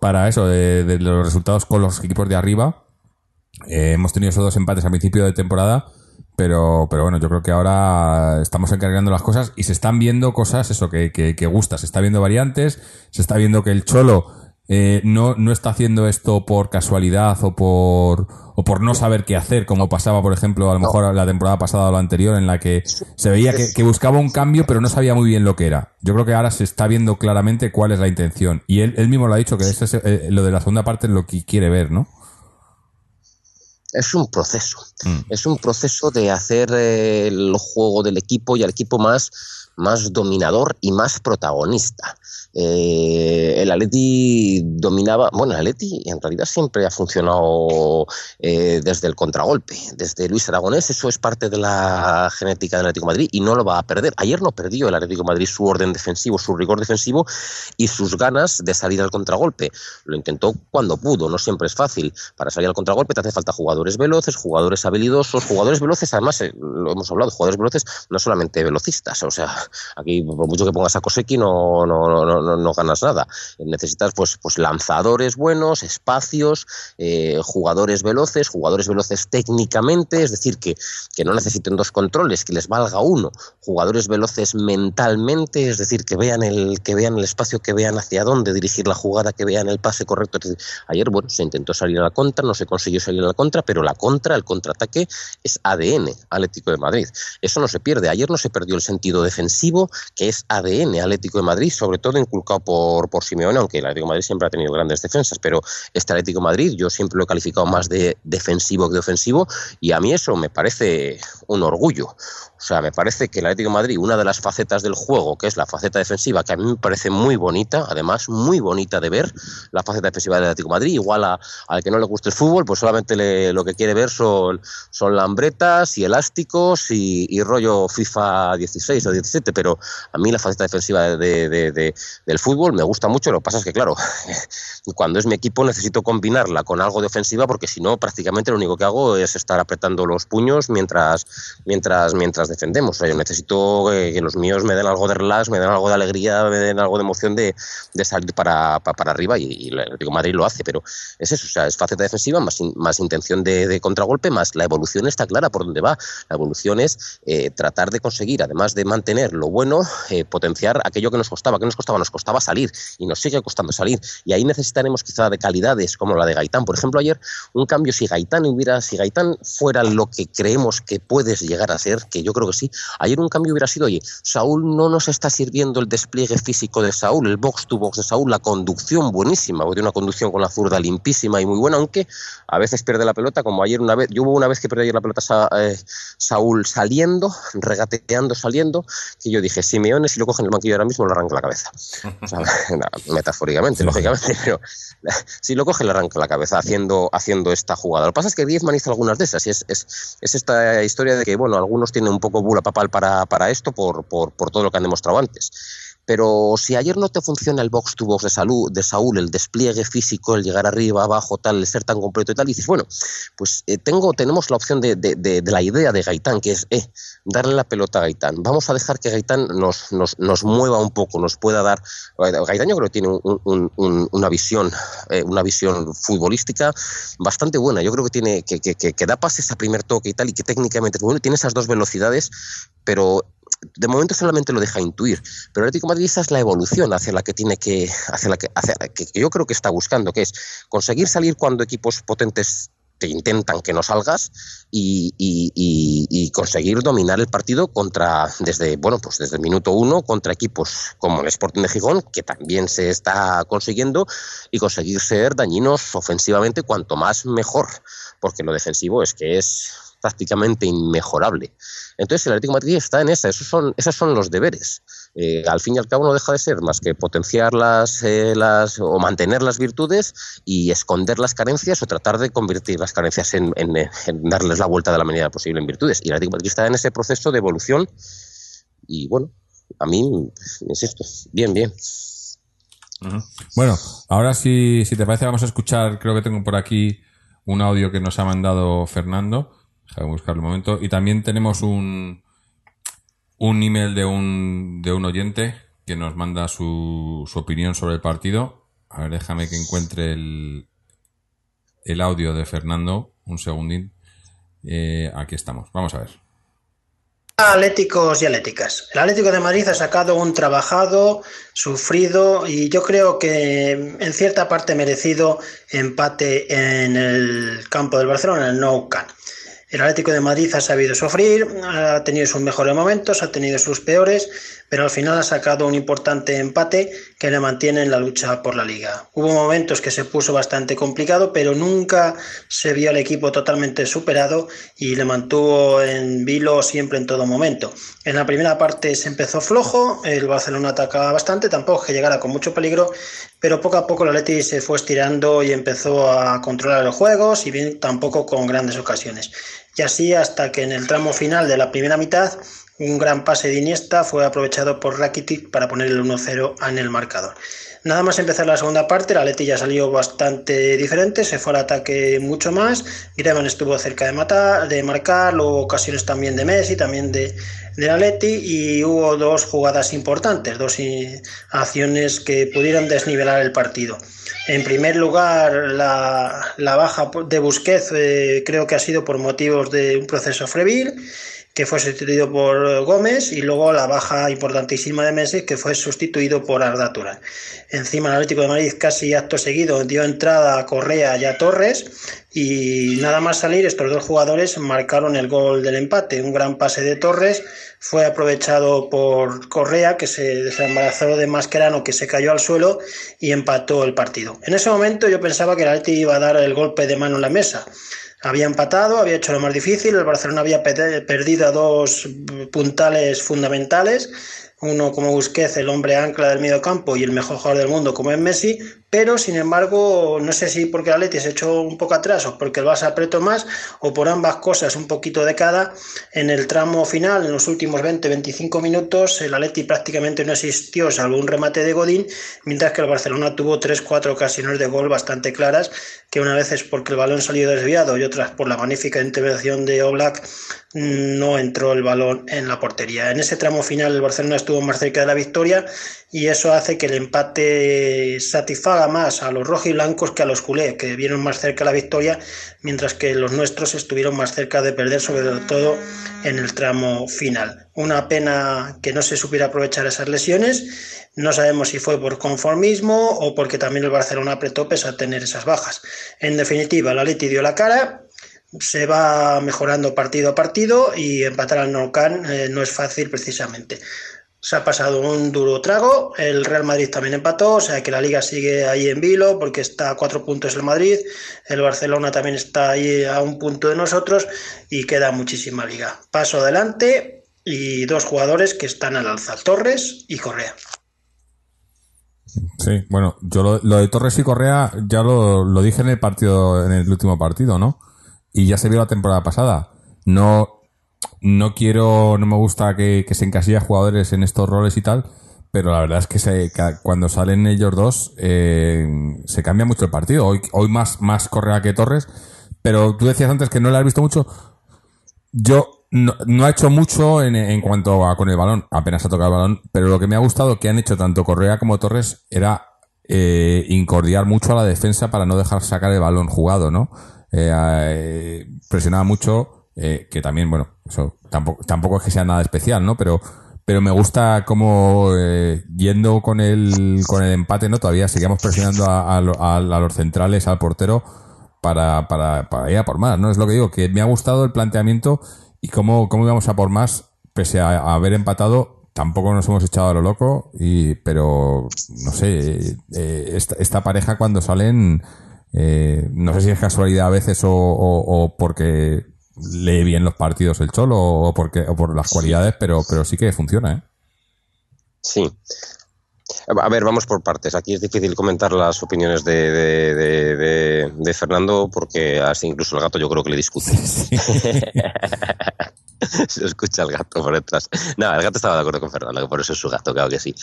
para eso, de, los resultados con los equipos de arriba. Eh, hemos tenido esos dos empates a principio de temporada, pero, pero bueno, yo creo que ahora estamos encargando las cosas y se están viendo cosas, eso, que, que, que gusta. Se está viendo variantes, se está viendo que el Cholo eh, no, no está haciendo esto por casualidad o por, o por no saber qué hacer, como pasaba, por ejemplo, a lo mejor la temporada pasada o la anterior, en la que se veía que, buscaba un cambio, pero no sabía muy bien lo que era. Yo creo que ahora se está viendo claramente cuál es la intención. Y él, él mismo lo ha dicho, que es, eh, lo de la segunda parte es lo que quiere ver, ¿no? es un proceso. Mm. Es un proceso de hacer eh, el juego del equipo y al equipo más, más dominador y más protagonista. Eh, el Atleti dominaba, bueno, el Atleti en realidad siempre ha funcionado eh, desde el contragolpe, desde Luis Aragonés, eso es parte de la genética del Atlético Madrid y no lo va a perder. Ayer no perdió el Atlético Madrid su orden defensivo, su rigor defensivo y sus ganas de salir al contragolpe. Lo intentó cuando pudo, no siempre es fácil. Para salir al contragolpe te hace falta jugadores veloces, jugadores habilidosos, jugadores veloces, además eh, lo hemos hablado, jugadores veloces no solamente velocistas, o sea, aquí por mucho que pongas a Koseki no no, ganas nada. Necesitas pues, pues lanzadores buenos, espacios, eh, jugadores veloces, jugadores veloces técnicamente, es decir, que, que no necesiten dos controles, que les valga uno, jugadores veloces mentalmente, es decir, que vean el, que vean el espacio, que vean hacia dónde dirigir la jugada, que vean el pase correcto. ayer, bueno, se intentó salir a la contra, no se consiguió salir a la contra, pero la contra, el contraataque es ADN Atlético de Madrid. Eso no se pierde. Ayer no se perdió el sentido defensivo, que es ADN Atlético de Madrid, sobre todo inculcado por, por Simeone, aunque el Atlético de Madrid siempre ha tenido grandes defensas, pero este Atlético de Madrid yo siempre lo he calificado más de defensivo que de ofensivo y a mí eso me parece un orgullo. O sea, me parece que el Atlético de Madrid, una de las facetas del juego, que es la faceta defensiva, que a mí me parece muy bonita, además muy bonita de ver, la faceta defensiva del Atlético de Madrid, igual a, al que no le guste el fútbol, pues solamente lo que quiere ver son, son lambretas y elásticos y, rollo FIFA 16 o 17, pero a mí la faceta defensiva de, del fútbol me gusta mucho, lo que pasa es que, claro, *laughs* cuando es mi equipo necesito combinarla con algo de ofensiva porque si no, prácticamente lo único que hago es estar apretando los puños mientras, mientras, mientras defendemos. O sea, yo necesito que, los míos me den algo de relax, me den algo de alegría, me den algo de emoción de, de salir para, para, arriba y, Atlético Madrid lo hace, pero es eso, o sea, es faceta defensiva más, más intención de, contragolpe, más la evolución está clara por dónde va. La evolución es eh, tratar de conseguir, además de mantener lo bueno, eh, potenciar aquello que nos costaba. ¿Qué nos costaba? Costaba salir y nos sigue costando salir. Y ahí necesitaremos quizá de calidades como la de Gaitán. Por ejemplo, ayer un cambio, si Gaitán hubiera, si Gaitán fuera lo que creemos que puedes llegar a ser, que yo creo que sí, ayer un cambio hubiera sido, oye, Saúl no nos está sirviendo el despliegue físico de Saúl, el box to box de Saúl, la conducción buenísima, porque una conducción con la zurda limpísima y muy buena, aunque a veces pierde la pelota, como ayer una vez, yo hubo una vez que perdió ayer la pelota eh, Saúl saliendo, regateando, saliendo, que yo dije, Simeone, si lo cogen el banquillo ahora mismo, le arranca la cabeza. O sea, *laughs* metafóricamente, lógicamente, pero *laughs* si lo coge, le arranca la cabeza haciendo, haciendo esta jugada. Lo que pasa es que Griezmann hizo algunas de esas, y es, es, es esta historia de que, bueno, algunos tienen un poco bula papal para, para esto por, por, por todo lo que han demostrado antes. Pero si ayer no te funciona el box to box de, salud, de Saúl, el despliegue físico, el llegar arriba, abajo, tal, el ser tan completo y tal, y dices, bueno, pues eh, tengo, tenemos la opción de, de, de, la idea de Gaitán, que es eh, darle la pelota a Gaitán. Vamos a dejar que Gaitán nos, nos, nos mueva un poco, nos pueda dar. Gaitán yo creo que tiene un, un, un, una visión, eh, una visión futbolística bastante buena. Yo creo que tiene que, que, que, que da pases a primer toque y tal, y que técnicamente bueno, tiene esas dos velocidades, pero de momento solamente lo deja intuir, pero el Atlético de Madrid esa es la evolución hacia la que tiene que, hacia la que, hacia que yo creo que está buscando, que es conseguir salir cuando equipos potentes te intentan que no salgas y, y, conseguir dominar el partido contra desde bueno pues desde el minuto uno contra equipos como el Sporting de Gijón que también se está consiguiendo y conseguir ser dañinos ofensivamente cuanto más mejor porque lo defensivo es que es prácticamente inmejorable. Entonces el Atlético de Madrid está en esa, esos son, esos son los deberes. Eh, al fin y al cabo no deja de ser más que potenciar las, eh, las o mantener las virtudes y esconder las carencias o tratar de convertir las carencias en, en, en darles la vuelta de la medida posible en virtudes. Y el Atlético de Madrid está en ese proceso de evolución y bueno, a mí, insisto, bien, bien. Uh -huh. Bueno, ahora sí, si te parece vamos a escuchar, creo que tengo por aquí un audio que nos ha mandado Fernando Déjame buscar un momento. Y también tenemos un, un email de un, de un oyente que nos manda su, su opinión sobre el partido. A ver, déjame que encuentre el, el audio de Fernando. Un segundín. Eh, aquí estamos. Vamos a ver. Atléticos y Atléticas. El Atlético de Madrid ha sacado un trabajado, sufrido y yo creo que en cierta parte merecido empate en el campo del Barcelona, en el Nou Camp. El Atlético de Madrid ha sabido sufrir, ha tenido sus mejores momentos, ha tenido sus peores, pero al final ha sacado un importante empate que le mantiene en la lucha por la liga. Hubo momentos que se puso bastante complicado, pero nunca se vio al equipo totalmente superado y le mantuvo en vilo siempre en todo momento. En la primera parte se empezó flojo, el Barcelona atacaba bastante, tampoco que llegara con mucho peligro, pero poco a poco el Atleti se fue estirando y empezó a controlar los juegos y bien tampoco con grandes ocasiones y así hasta que en el tramo final de la primera mitad un gran pase de Iniesta fue aprovechado por Rakitic para poner el 1-0 en el marcador. Nada más empezar la segunda parte, la Leti ya salió bastante diferente, se fue al ataque mucho más, Griezmann estuvo cerca de matar, de marcar, luego ocasiones también de Messi, también de, de la Leti y hubo dos jugadas importantes, dos acciones que pudieron desnivelar el partido. En primer lugar, la, la baja de Busquets eh, creo que ha sido por motivos de un proceso febril que fue sustituido por Gómez y luego la baja importantísima de Messi que fue sustituido por Arda. Encima el Atlético de Madrid casi acto seguido dio entrada a Correa y a Torres y nada más salir estos dos jugadores marcaron el gol del empate. Un gran pase de Torres fue aprovechado por Correa que se desembarazó de Mascherano que se cayó al suelo y empató el partido. En ese momento yo pensaba que el Atlético iba a dar el golpe de mano en la mesa había empatado, había hecho lo más difícil, el Barcelona había perdido a dos puntales fundamentales, uno como Busquets, el hombre ancla del medio campo y el mejor jugador del mundo como es Messi, pero sin embargo, no sé si porque el Atleti se echó un poco atrás o porque el Barça apretó más o por ambas cosas, un poquito de cada, en el tramo final, en los últimos 20-25 minutos, el Atleti prácticamente no existió, salvo un remate de Godín, mientras que el Barcelona tuvo 3-4 ocasiones de gol bastante claras, que una vez es porque el balón salió desviado y otras por la magnífica intervención de Oblak no entró el balón en la portería. En ese tramo final el Barcelona estuvo más cerca de la victoria y eso hace que el empate satisfaga más a los rojiblancos que a los culés, que vieron más cerca la victoria, mientras que los nuestros estuvieron más cerca de perder, sobre todo en el tramo final. Una pena que no se supiera aprovechar esas lesiones. No sabemos si fue por conformismo o porque también el Barcelona apretó pese a tener esas bajas. En definitiva, la Leti dio la cara se va mejorando partido a partido y empatar al Nou eh, no es fácil precisamente. Se ha pasado un duro trago, el Real Madrid también empató, o sea que la liga sigue ahí en vilo porque está a cuatro puntos el Madrid, el Barcelona también está ahí a un punto de nosotros y queda muchísima liga. Paso adelante y dos jugadores que están al alza, Torres y Correa. Sí, bueno, yo lo, de Torres y Correa ya lo, lo dije en el partido, en el último partido, ¿no? Y ya se vio la temporada pasada. No, no quiero, no me gusta que, se encasilla jugadores en estos roles y tal, pero la verdad es que, se, cuando salen ellos dos eh, se cambia mucho el partido. Hoy, hoy más, más Correa que Torres, pero tú decías antes que no le has visto mucho. Yo no, ha hecho mucho en, en, cuanto a con el balón, apenas ha tocado el balón, pero lo que me ha gustado que han hecho tanto Correa como Torres era eh, incordiar mucho a la defensa para no dejar sacar el balón jugado, ¿no? Eh, eh, presionaba mucho, eh, que también, bueno, eso tampoco, tampoco es que sea nada especial, ¿no? Pero, pero me gusta como yendo con el, con el empate, ¿no? Todavía seguíamos presionando a, los centrales, al portero, para, para, para ir a por más, ¿no? Es lo que digo, que me ha gustado el planteamiento y cómo, cómo íbamos a por más, pese a, haber empatado, tampoco nos hemos echado a lo loco, y, pero no sé, esta, esta, pareja cuando salen eh, no sé si es casualidad a veces o, porque lee bien los partidos el Cholo o, porque, o por las cualidades, pero, pero sí que funciona. ¿eh? Sí. A ver, vamos por partes. Aquí es difícil comentar las opiniones de, de, Fernando porque así incluso el gato yo creo que le discute. *laughs* *laughs* Se escucha el gato por detrás. No, el gato estaba de acuerdo con Fernando, que por eso es su gato, claro que sí.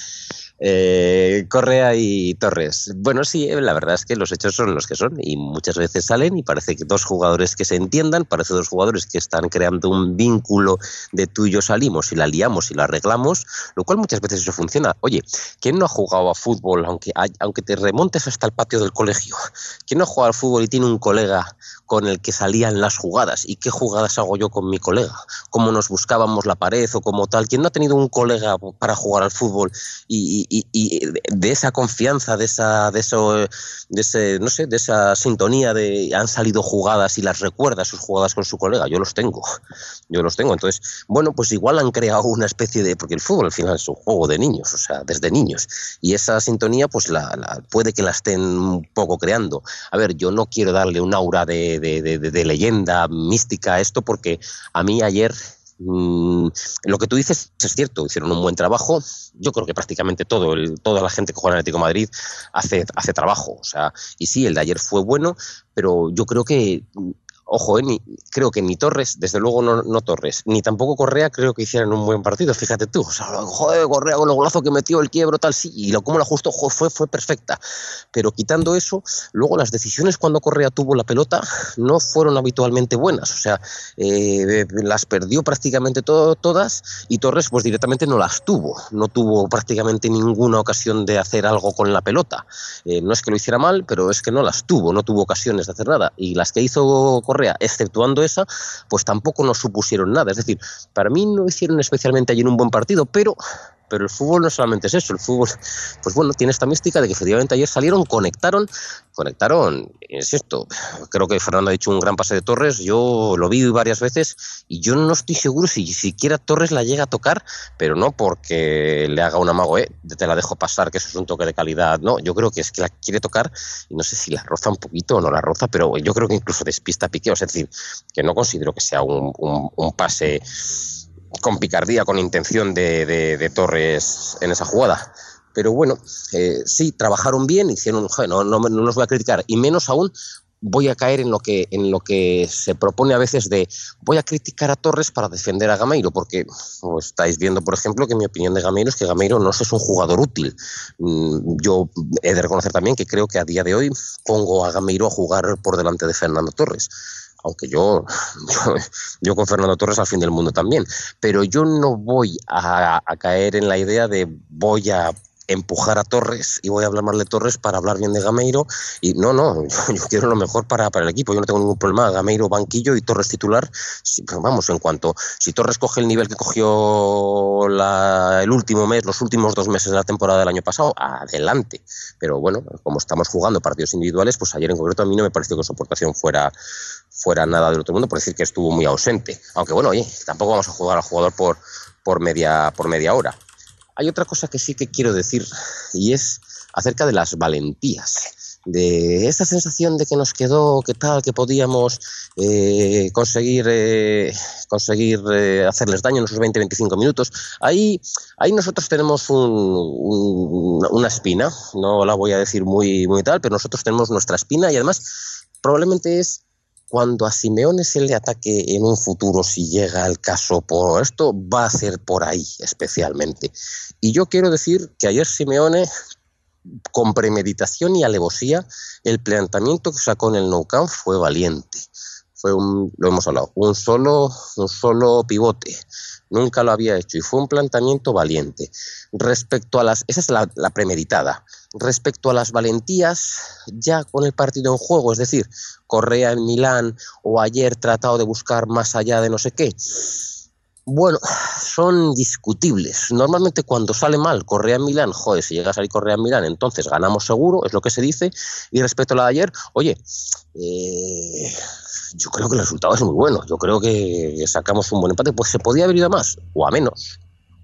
Eh, Correa y Torres. Bueno, sí, eh, la verdad es que los hechos son los que son y muchas veces salen y parece que dos jugadores que se entiendan, parece dos jugadores que están creando un vínculo de tú y yo salimos y la liamos y la arreglamos, lo cual muchas veces eso funciona. Oye, ¿quién no ha jugado a fútbol, aunque, aunque te remontes hasta el patio del colegio? ¿Quién no ha jugado al fútbol y tiene un colega con el que salían las jugadas? ¿Y qué jugadas hago yo con mi colega? ¿Cómo nos buscábamos la pared o como tal? ¿Quién no ha tenido un colega para jugar al fútbol y y, de esa confianza, de esa, de eso, de ese, no sé, de esa sintonía de han salido jugadas y las recuerda sus jugadas con su colega. Yo los tengo, yo los tengo. Entonces, bueno, pues igual han creado una especie de, porque el fútbol al final es un juego de niños, o sea, desde niños. Y esa sintonía, pues la, puede que la estén un poco creando. A ver, yo no quiero darle un aura de, de leyenda mística a esto porque a mí ayer Mm, lo que tú dices es cierto, hicieron un buen trabajo. Yo creo que prácticamente todo toda la gente que juega en Atlético Madrid hace, hace trabajo. O sea, y sí, el de ayer fue bueno, pero yo creo que ojo, eh, creo que ni Torres, desde luego no, Torres, ni tampoco Correa creo que hicieran un buen partido, fíjate tú. O sea, joder, Correa con el golazo que metió el quiebro, tal, sí, y lo como lo ajustó fue, fue perfecta. Pero quitando eso, luego las decisiones cuando Correa tuvo la pelota no fueron habitualmente buenas. O sea, eh, las perdió prácticamente todas y Torres pues directamente no las tuvo. No tuvo prácticamente ninguna ocasión de hacer algo con la pelota. Eh, no es que lo hiciera mal, pero es que no las tuvo, no tuvo ocasiones de hacer nada. Y las que hizo Correa exceptuando esa, pues tampoco nos supusieron nada. Es decir, para mí no hicieron especialmente allí un buen partido, pero pero el fútbol no solamente es eso, el fútbol, pues bueno, tiene esta mística de que efectivamente ayer salieron, conectaron, conectaron, insisto, creo que Fernando ha dicho un gran pase de Torres, yo lo vi varias veces y yo no estoy seguro si siquiera Torres la llega a tocar, pero no porque le haga un amago, eh, te la dejo pasar, que eso es un toque de calidad, no, yo creo que es que la quiere tocar y no sé si la roza un poquito o no la roza, pero yo creo que incluso despista piqueo, es decir, que no considero que sea un, un pase con picardía, con intención de, de, Torres en esa jugada. Pero bueno, eh, sí, trabajaron bien, hicieron, no, no, no los voy a criticar, y menos aún voy a caer en lo que en lo que se propone a veces de voy a criticar a Torres para defender a Gameiro porque estáis viendo por ejemplo que mi opinión de Gameiro es que Gameiro no es un jugador útil. Mm, yo he de reconocer también que creo que a día de hoy pongo a Gameiro a jugar por delante de Fernando Torres aunque yo, yo, *laughs* yo, con Fernando Torres al fin del mundo también, pero yo no voy a, a caer en la idea de voy a empujar a Torres y voy a hablar mal de Torres para hablar bien de Gameiro. Y no, no, *laughs* yo, quiero lo mejor para, para, el equipo. Yo no tengo ningún problema. Gameiro banquillo y Torres titular. vamos, en cuanto si Torres coge el nivel que cogió la, el último mes, los últimos dos meses de la temporada del año pasado, adelante. Pero bueno, como estamos jugando partidos individuales, pues ayer en concreto a mí no me pareció que su aportación fuera fuera nada del otro mundo, por decir que estuvo muy ausente. Aunque bueno, oye, tampoco vamos a jugar al jugador por, por, media, por media hora. Hay otra cosa que sí que quiero decir y es acerca de las valentías de esa sensación de que nos quedó, que tal, que podíamos eh, conseguir, eh, conseguir eh, hacerles daño en esos 20-25 minutos. Ahí, ahí nosotros tenemos un, un, una espina, no la voy a decir muy, muy tal, pero nosotros tenemos nuestra espina y además probablemente es cuando a Simeone se le ataque en un futuro, si llega el caso por esto, va a ser por ahí especialmente. Y yo quiero decir que ayer Simeone, con premeditación y alevosía, el planteamiento que sacó en el Nou Camp fue valiente. Fue un, lo hemos hablado, un solo, un solo pivote. Nunca lo había hecho y fue un planteamiento valiente. Respecto a las, esa es la, la premeditada. Respecto a las valentías, ya con el partido en juego, es decir, Correa en Milán o ayer tratado de buscar más allá de no sé qué. Bueno, son discutibles. Normalmente cuando sale mal Correa en Milán, joder, si llega a salir Correa en Milán, entonces ganamos seguro, es lo que se dice. Y respecto a la de ayer, oye, eh, yo creo que el resultado es muy bueno. Yo creo que sacamos un buen empate. Pues se podía haber ido a más o a menos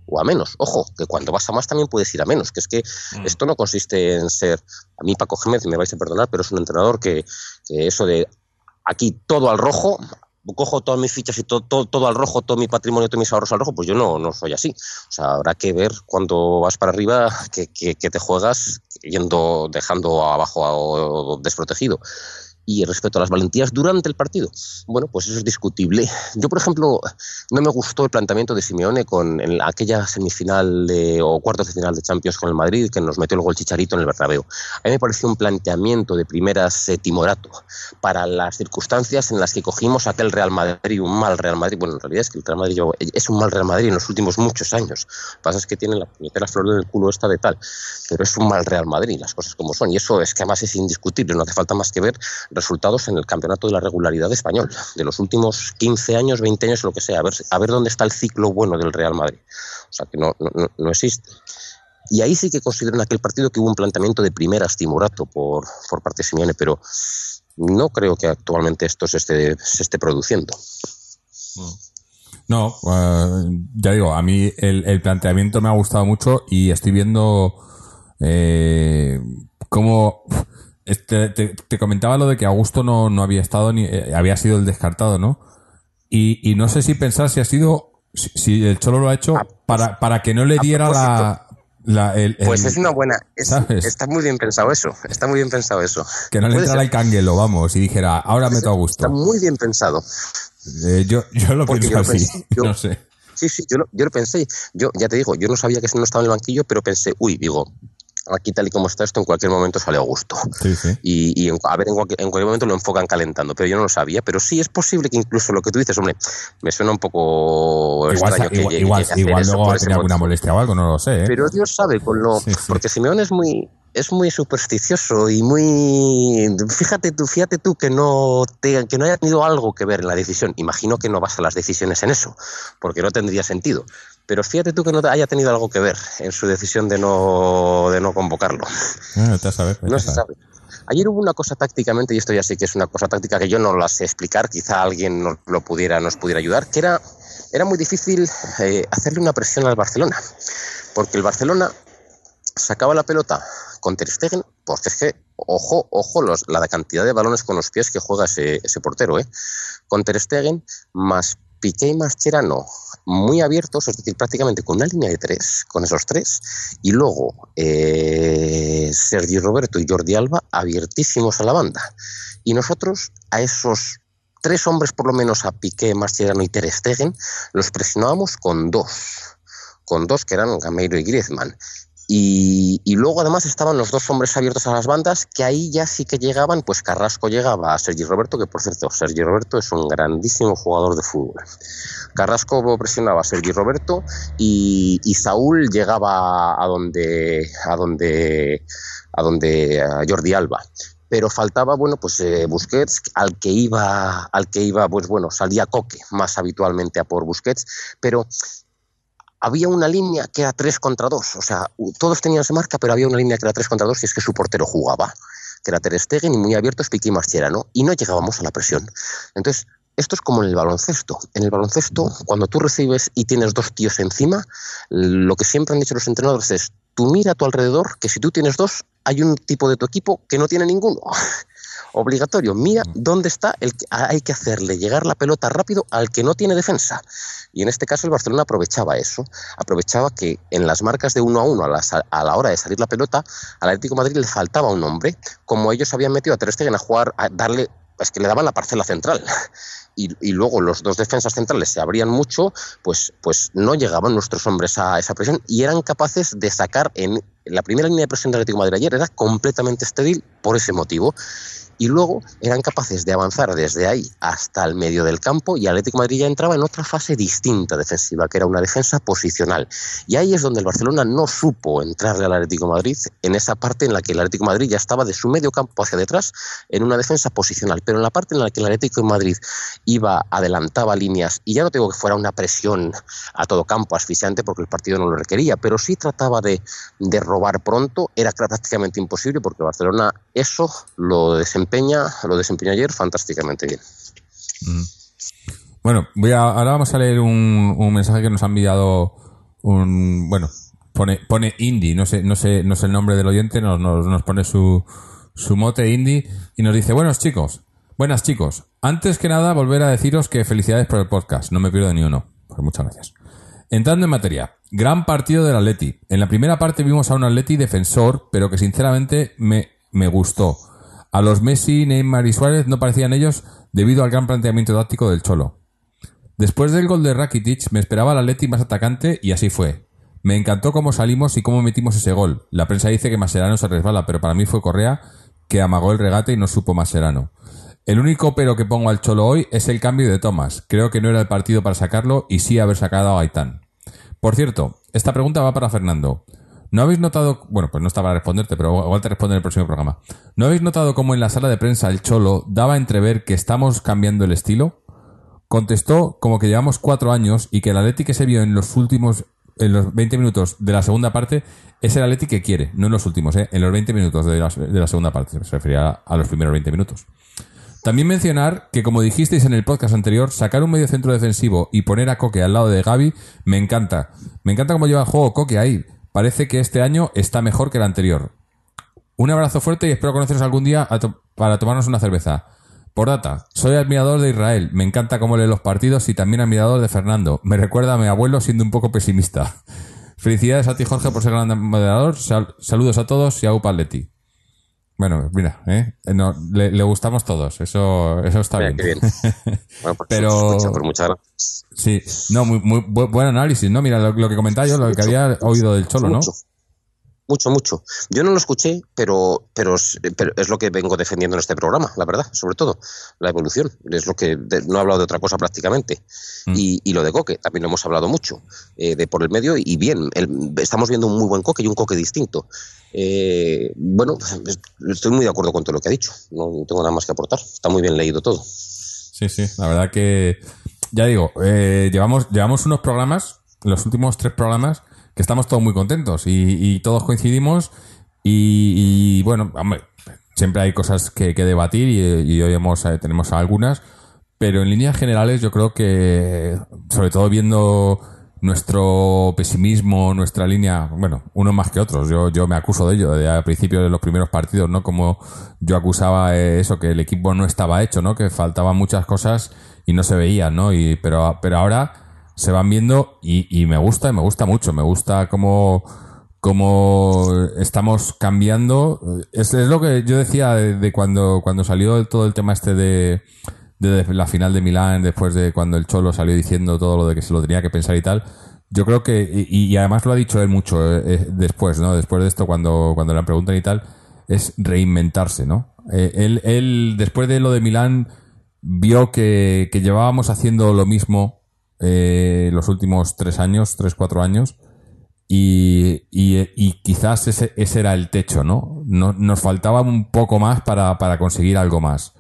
o a menos. Ojo, que cuando vas a más también puedes ir a menos, que es que mm. esto no consiste en ser, a mí Paco Gémez, me vais a perdonar, pero es un entrenador que, que eso de aquí todo al rojo, cojo todas mis fichas y todo, todo, todo, al rojo, todo mi patrimonio, todos mis ahorros al rojo, pues yo no, no soy así. O sea, habrá que ver cuando vas para arriba que, que, te juegas yendo, dejando abajo desprotegido. Y respecto a las valentías durante el partido, bueno, pues eso es discutible. Yo, por ejemplo, no me gustó el planteamiento de Simeone con en aquella semifinal de, o cuartos de final de Champions con el Madrid, que nos metió el gol Chicharito en el Bernabéu. A mí me pareció un planteamiento de primeras eh, timorato para las circunstancias en las que cogimos aquel Real Madrid, un mal Real Madrid. Bueno, en realidad es que el Real Madrid es un mal Real Madrid en los últimos muchos años. Lo que pasa es que tiene la, la flor del culo esta de tal, pero es un mal Real Madrid, las cosas como son. Y eso es que además es indiscutible, no hace falta más que ver resultados en el campeonato de la regularidad español, de los últimos 15 años, 20 años, lo que sea, a ver, a ver dónde está el ciclo bueno del Real Madrid. O sea, que no, no, no existe. Y ahí sí que considero en aquel partido que hubo un planteamiento de primeras timorato por, por parte de Simeone, pero no creo que actualmente esto se esté, se esté produciendo. No, uh, ya digo, a mí el, el, planteamiento me ha gustado mucho y estoy viendo eh, cómo este, te, te, comentaba lo de que Augusto no, no había estado ni eh, había sido el descartado, ¿no? Y, y, no sé si pensar si ha sido si, si el Cholo lo ha hecho para, para que no le diera la, la el, el, pues es una buena es, está muy bien pensado eso está muy bien pensado eso. Que no le entrara el canguelo vamos y dijera ahora meto a Augusto está muy bien pensado. Eh, yo, yo lo pienso yo así pensé, yo, *laughs* no sé. Sí sí yo lo, yo lo pensé. Yo ya te digo yo no sabía que si no estaba en el banquillo pero pensé uy digo aquí tal y como está esto, en cualquier momento sale a gusto. Sí, sí. Y, y en, a ver, en cualquier, en cualquier, momento lo enfocan calentando, pero yo no lo sabía. Pero sí es posible que incluso lo que tú dices, hombre, me suena un poco igual, extraño igual, que igual, que igual luego va a tener alguna molestia o algo, no lo sé. ¿eh? Pero Dios sabe con lo... Sí. Porque Simeone es muy es muy supersticioso y muy fíjate tú fíjate tú que no te, que no haya tenido algo que ver en la decisión. Imagino que no basa las decisiones en eso porque no tendría sentido. Pero fíjate tú que no haya tenido algo que ver en su decisión de no de no convocarlo. Ah, te sabes, te no se sabe. Ayer hubo una cosa tácticamente, y esto ya sí que es una cosa táctica que yo no la sé explicar, quizá alguien nos, lo pudiera, nos pudiera ayudar, que era, era muy difícil eh, hacerle una presión al Barcelona, porque el Barcelona sacaba la pelota con Ter Stegen, porque es que, ojo, ojo, los, la cantidad de balones con los pies que juega ese, ese portero, ¿eh? Con Ter Stegen, más Piqué y Mascherano muy abiertos, es decir, prácticamente con una línea de tres, con esos tres, y luego eh, Sergio Roberto y Jordi Alba abiertísimos a la banda. Y nosotros a esos tres hombres, por lo menos a Piqué, Mascherano y Ter Stegen, los presionábamos con dos, con dos que eran Gameiro y Griezmann Y, luego además estaban los dos hombres abiertos a las bandas, que ahí ya sí que llegaban, pues Carrasco llegaba a Sergi Roberto, que por cierto, Sergi Roberto es un grandísimo jugador de fútbol. Carrasco presionaba a Sergi Roberto y, y Saúl llegaba a donde, a donde, a donde a Jordi Alba pero faltaba bueno pues eh, Busquets al que iba al que iba pues bueno salía Coque más habitualmente a por Busquets pero había una línea que era 3 contra 2 o sea todos tenían esa marca pero había una línea que era 3 contra 2 y es que su portero jugaba que era Ter Stegen y muy abierto Piqui Marchera y no llegábamos a la presión entonces esto es como en el baloncesto. En el baloncesto, cuando tú recibes y tienes dos tíos encima, lo que siempre han dicho los entrenadores es, tú mira a tu alrededor, que si tú tienes dos, hay un tipo de tu equipo que no tiene ninguno. Obligatorio, mira dónde está el que hay que hacerle llegar la pelota rápido al que no tiene defensa. Y en este caso el Barcelona aprovechaba eso, aprovechaba que en las marcas de uno a uno a, a la hora de salir la pelota, al Atlético de Madrid le faltaba un hombre, como ellos habían metido a Ter Stegen a jugar, a darle, es que le daban la parcela central. *laughs* Y, y, luego los dos defensas centrales se abrían mucho, pues, pues no llegaban nuestros hombres a esa presión y eran capaces de sacar en la primera línea de presión del Atlético Madrid ayer era completamente estéril por ese motivo y luego eran capaces de avanzar desde ahí hasta el medio del campo y Atlético Madrid ya entraba en otra fase distinta defensiva, que era una defensa posicional. Y ahí es donde el Barcelona no supo entrarle al Atlético Madrid, en esa parte en la que el Atlético Madrid ya estaba de su medio campo hacia detrás en una defensa posicional, pero en la parte en la que el Atlético Madrid iba, adelantaba líneas, y ya no tengo que fuera una presión a todo campo asfixiante porque el partido no lo requería, pero sí trataba de, de robar pronto, era prácticamente imposible porque Barcelona eso lo desempeña, lo desempeñó ayer fantásticamente bien. Mm. Bueno, voy a, ahora vamos a leer un, un, mensaje que nos ha enviado un, bueno, pone, pone Indy, no sé, no sé, no sé el nombre del oyente, nos, nos, pone su, su mote Indy y nos dice, buenos chicos, buenas chicos, antes que nada volver a deciros que felicidades por el podcast, no me pierdo ni uno, pues muchas gracias. Entrando en materia, gran partido del Atleti. En la primera parte vimos a un Atleti defensor, pero que sinceramente me, me gustó. A los Messi, Neymar y Suárez no parecían ellos debido al gran planteamiento táctico del Cholo. Después del gol de Rakitic me esperaba el Atleti más atacante y así fue. Me encantó cómo salimos y cómo metimos ese gol. La prensa dice que Maserano se resbala, pero para mí fue Correa que amagó el regate y no supo Maserano. El único pero que pongo al Cholo hoy es el cambio de Thomas. Creo que no era el partido para sacarlo y sí haber sacado a Gaitán. Por cierto, esta pregunta va para Fernando. ¿No habéis notado, bueno, pues no estaba a responderte, pero igual te responde en el próximo programa. ¿No habéis notado cómo en la sala de prensa el Cholo daba a entrever que estamos cambiando el estilo? Contestó como que llevamos cuatro años y que el Atleti que se vio en los últimos, en los 20 minutos de la segunda parte, es el Atleti que quiere, no en los últimos, ¿eh? en los 20 minutos de la, de la segunda parte, se refería a los primeros 20 minutos. También mencionar que, como dijisteis en el podcast anterior, sacar un medio centro defensivo y poner a Coque al lado de Gaby me encanta. Me encanta cómo lleva el juego Coque ahí. Parece que este año está mejor que el anterior. Un abrazo fuerte y espero conoceros algún día para tomarnos una cerveza. Por data, soy admirador de Israel, me encanta cómo lee los partidos y también admirador de Fernando. Me recuerda a mi abuelo siendo un poco pesimista. *laughs* Felicidades a ti, Jorge, por ser gran moderador. Sal saludos a todos y a Upaletti. Bueno, mira, ¿eh? No, le, le, gustamos todos, eso, eso está mira, bien. bien. *laughs* Bueno, pues, Pero escucha, pues muchas gracias. Sí, no, muy, muy bu buen análisis, ¿no? Mira, lo, lo que comentaba yo, lo que había oído del Cholo, ¿no? Mucho, mucho, mucho. Yo no lo escuché, pero, pero, pero, es lo que vengo defendiendo en este programa, la verdad, sobre todo, la evolución. Es lo que de, no he hablado de otra cosa prácticamente. Mm. Y, y, lo de Coque, también lo hemos hablado mucho, eh, de por el medio y bien. El, estamos viendo un muy buen Coque y un Coque distinto. Eh, bueno, estoy muy de acuerdo con todo lo que ha dicho. No tengo nada más que aportar. Está muy bien leído todo. Sí, sí, la verdad que, ya digo, eh, llevamos, llevamos unos programas, los últimos tres programas, que estamos todos muy contentos y, todos coincidimos y, bueno, siempre hay cosas que, debatir y, hoy hemos, eh, tenemos algunas, pero en líneas generales yo creo que, sobre todo viendo nuestro pesimismo, nuestra línea, bueno, unos más que otros, yo, yo me acuso de ello, de al principio de los primeros partidos, ¿no? Como yo acusaba eso, que el equipo no estaba hecho, ¿no? Que faltaban muchas cosas y no se veían, ¿no? Y, pero, pero ahora se van viendo y, y me gusta, me gusta mucho, me gusta cómo, cómo estamos cambiando. Es, es lo que yo decía de, cuando, cuando salió todo el tema este de, de la final de Milán, después de cuando el Cholo salió diciendo todo lo de que se lo tenía que pensar y tal. yo creo que, y, y además lo ha dicho él mucho eh, eh, después, ¿no? Después de esto, cuando, cuando le preguntan y tal, es reinventarse, ¿no? Eh, él, él, después de lo de Milán, vio que, que llevábamos haciendo lo mismo eh, los últimos tres años, tres, cuatro años, y, y, y quizás ese, ese era el techo, ¿no? no nos faltaba un poco más para, para conseguir algo más.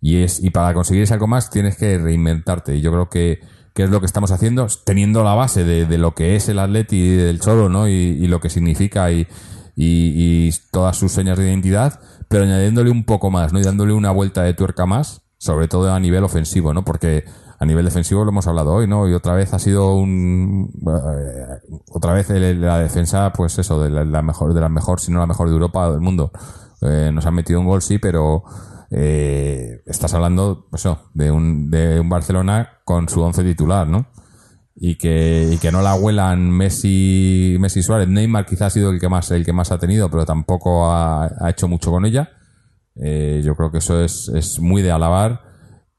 Y, es, y para conseguir ese algo más tienes que reinventarte. Y yo creo que, es lo que estamos haciendo, teniendo la base de, de lo que es el Atleti del Cholo, ¿no? Y, y lo que significa y, y, y todas sus señas de identidad, pero añadiéndole un poco más, ¿no? Y dándole una vuelta de tuerca más, sobre todo a nivel ofensivo, ¿no? Porque a nivel defensivo lo hemos hablado hoy, ¿no? Y otra vez ha sido un eh, otra vez la defensa, pues eso, de la, mejor, de la mejor, si no la mejor de Europa del mundo. Eh, nos han metido un gol, sí, pero eh, estás hablando, pues eso, de un, de un Barcelona con su once titular, ¿no? Y que, y que no la huelan Messi, Messi Suárez. Neymar quizás ha sido el que más, el que más ha tenido, pero tampoco ha, ha hecho mucho con ella. Eh, yo creo que eso es, es muy de alabar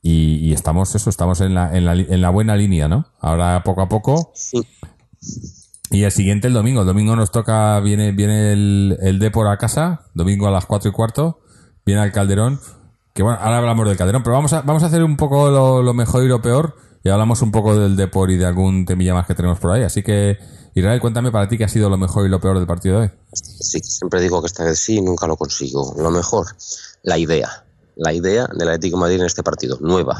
y, y estamos eso, estamos en la, en, la, en la buena línea, ¿no? Ahora poco a poco Sí. y el siguiente el domingo. El domingo nos toca, viene, viene el, el Depor a casa, domingo a las cuatro y cuarto, viene al Calderón. Que bueno, ahora hablamos del Calderón, pero vamos a, vamos a hacer un poco lo, lo mejor y lo peor y hablamos un poco del Depor y de algún temilla más que tenemos por ahí. Así que, Israel, cuéntame para ti qué ha sido lo mejor y lo peor del partido de hoy. Sí, siempre digo que esta vez sí, nunca lo consigo. Lo mejor, la idea. La idea del Atlético de Madrid en este partido, nueva.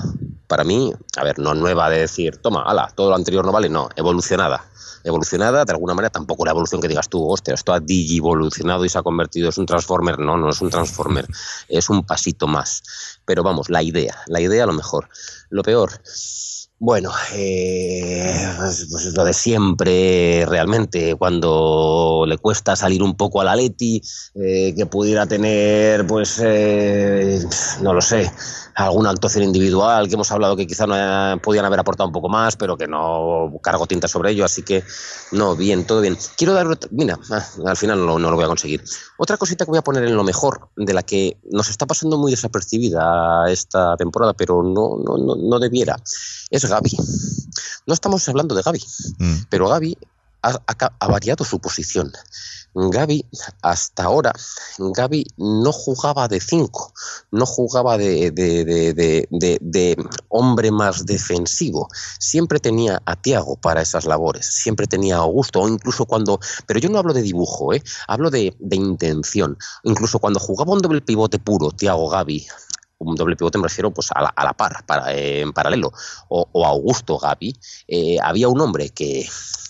Para mí, a ver, no nueva de decir, toma, ala, todo lo anterior no vale, no, evolucionada. Evolucionada, de alguna manera, tampoco la evolución que digas tú, hostia, esto ha digivolucionado y se ha convertido, es un transformer. No, no es un transformer, es un pasito más. Pero vamos, la idea, la idea a lo mejor. Lo peor, bueno, eh, pues, pues lo de siempre, realmente, cuando le cuesta salir un poco al Atleti, eh, que pudiera tener, pues, eh, no lo sé, alguna actuación individual, que hemos hablado que quizá no haya- podían haber aportado un poco más, pero que no cargo tinta sobre ello, así que, no, bien, todo bien. Quiero dar, otra- mira, ah, al final no, no lo voy a conseguir. Otra cosita que voy a poner en lo mejor, de la que nos está pasando muy desapercibida esta temporada, pero no, no, no, no debiera, es Gaby. No estamos hablando de Gaby, pero Gaby ha, variado su posición. Gaby, hasta ahora, Gaby no jugaba de 5, no jugaba de, de- de- hombre más defensivo. Siempre tenía a Tiago para esas labores, siempre tenía a Augusto, o incluso cuando. Pero yo no hablo de dibujo, ¿eh? hablo de, intención. Incluso cuando jugaba un doble pivote puro, Tiago Gaby, un doble pivote me refiero pues a la, par, en paralelo, o, o Augusto Gaby, eh, había un hombre que,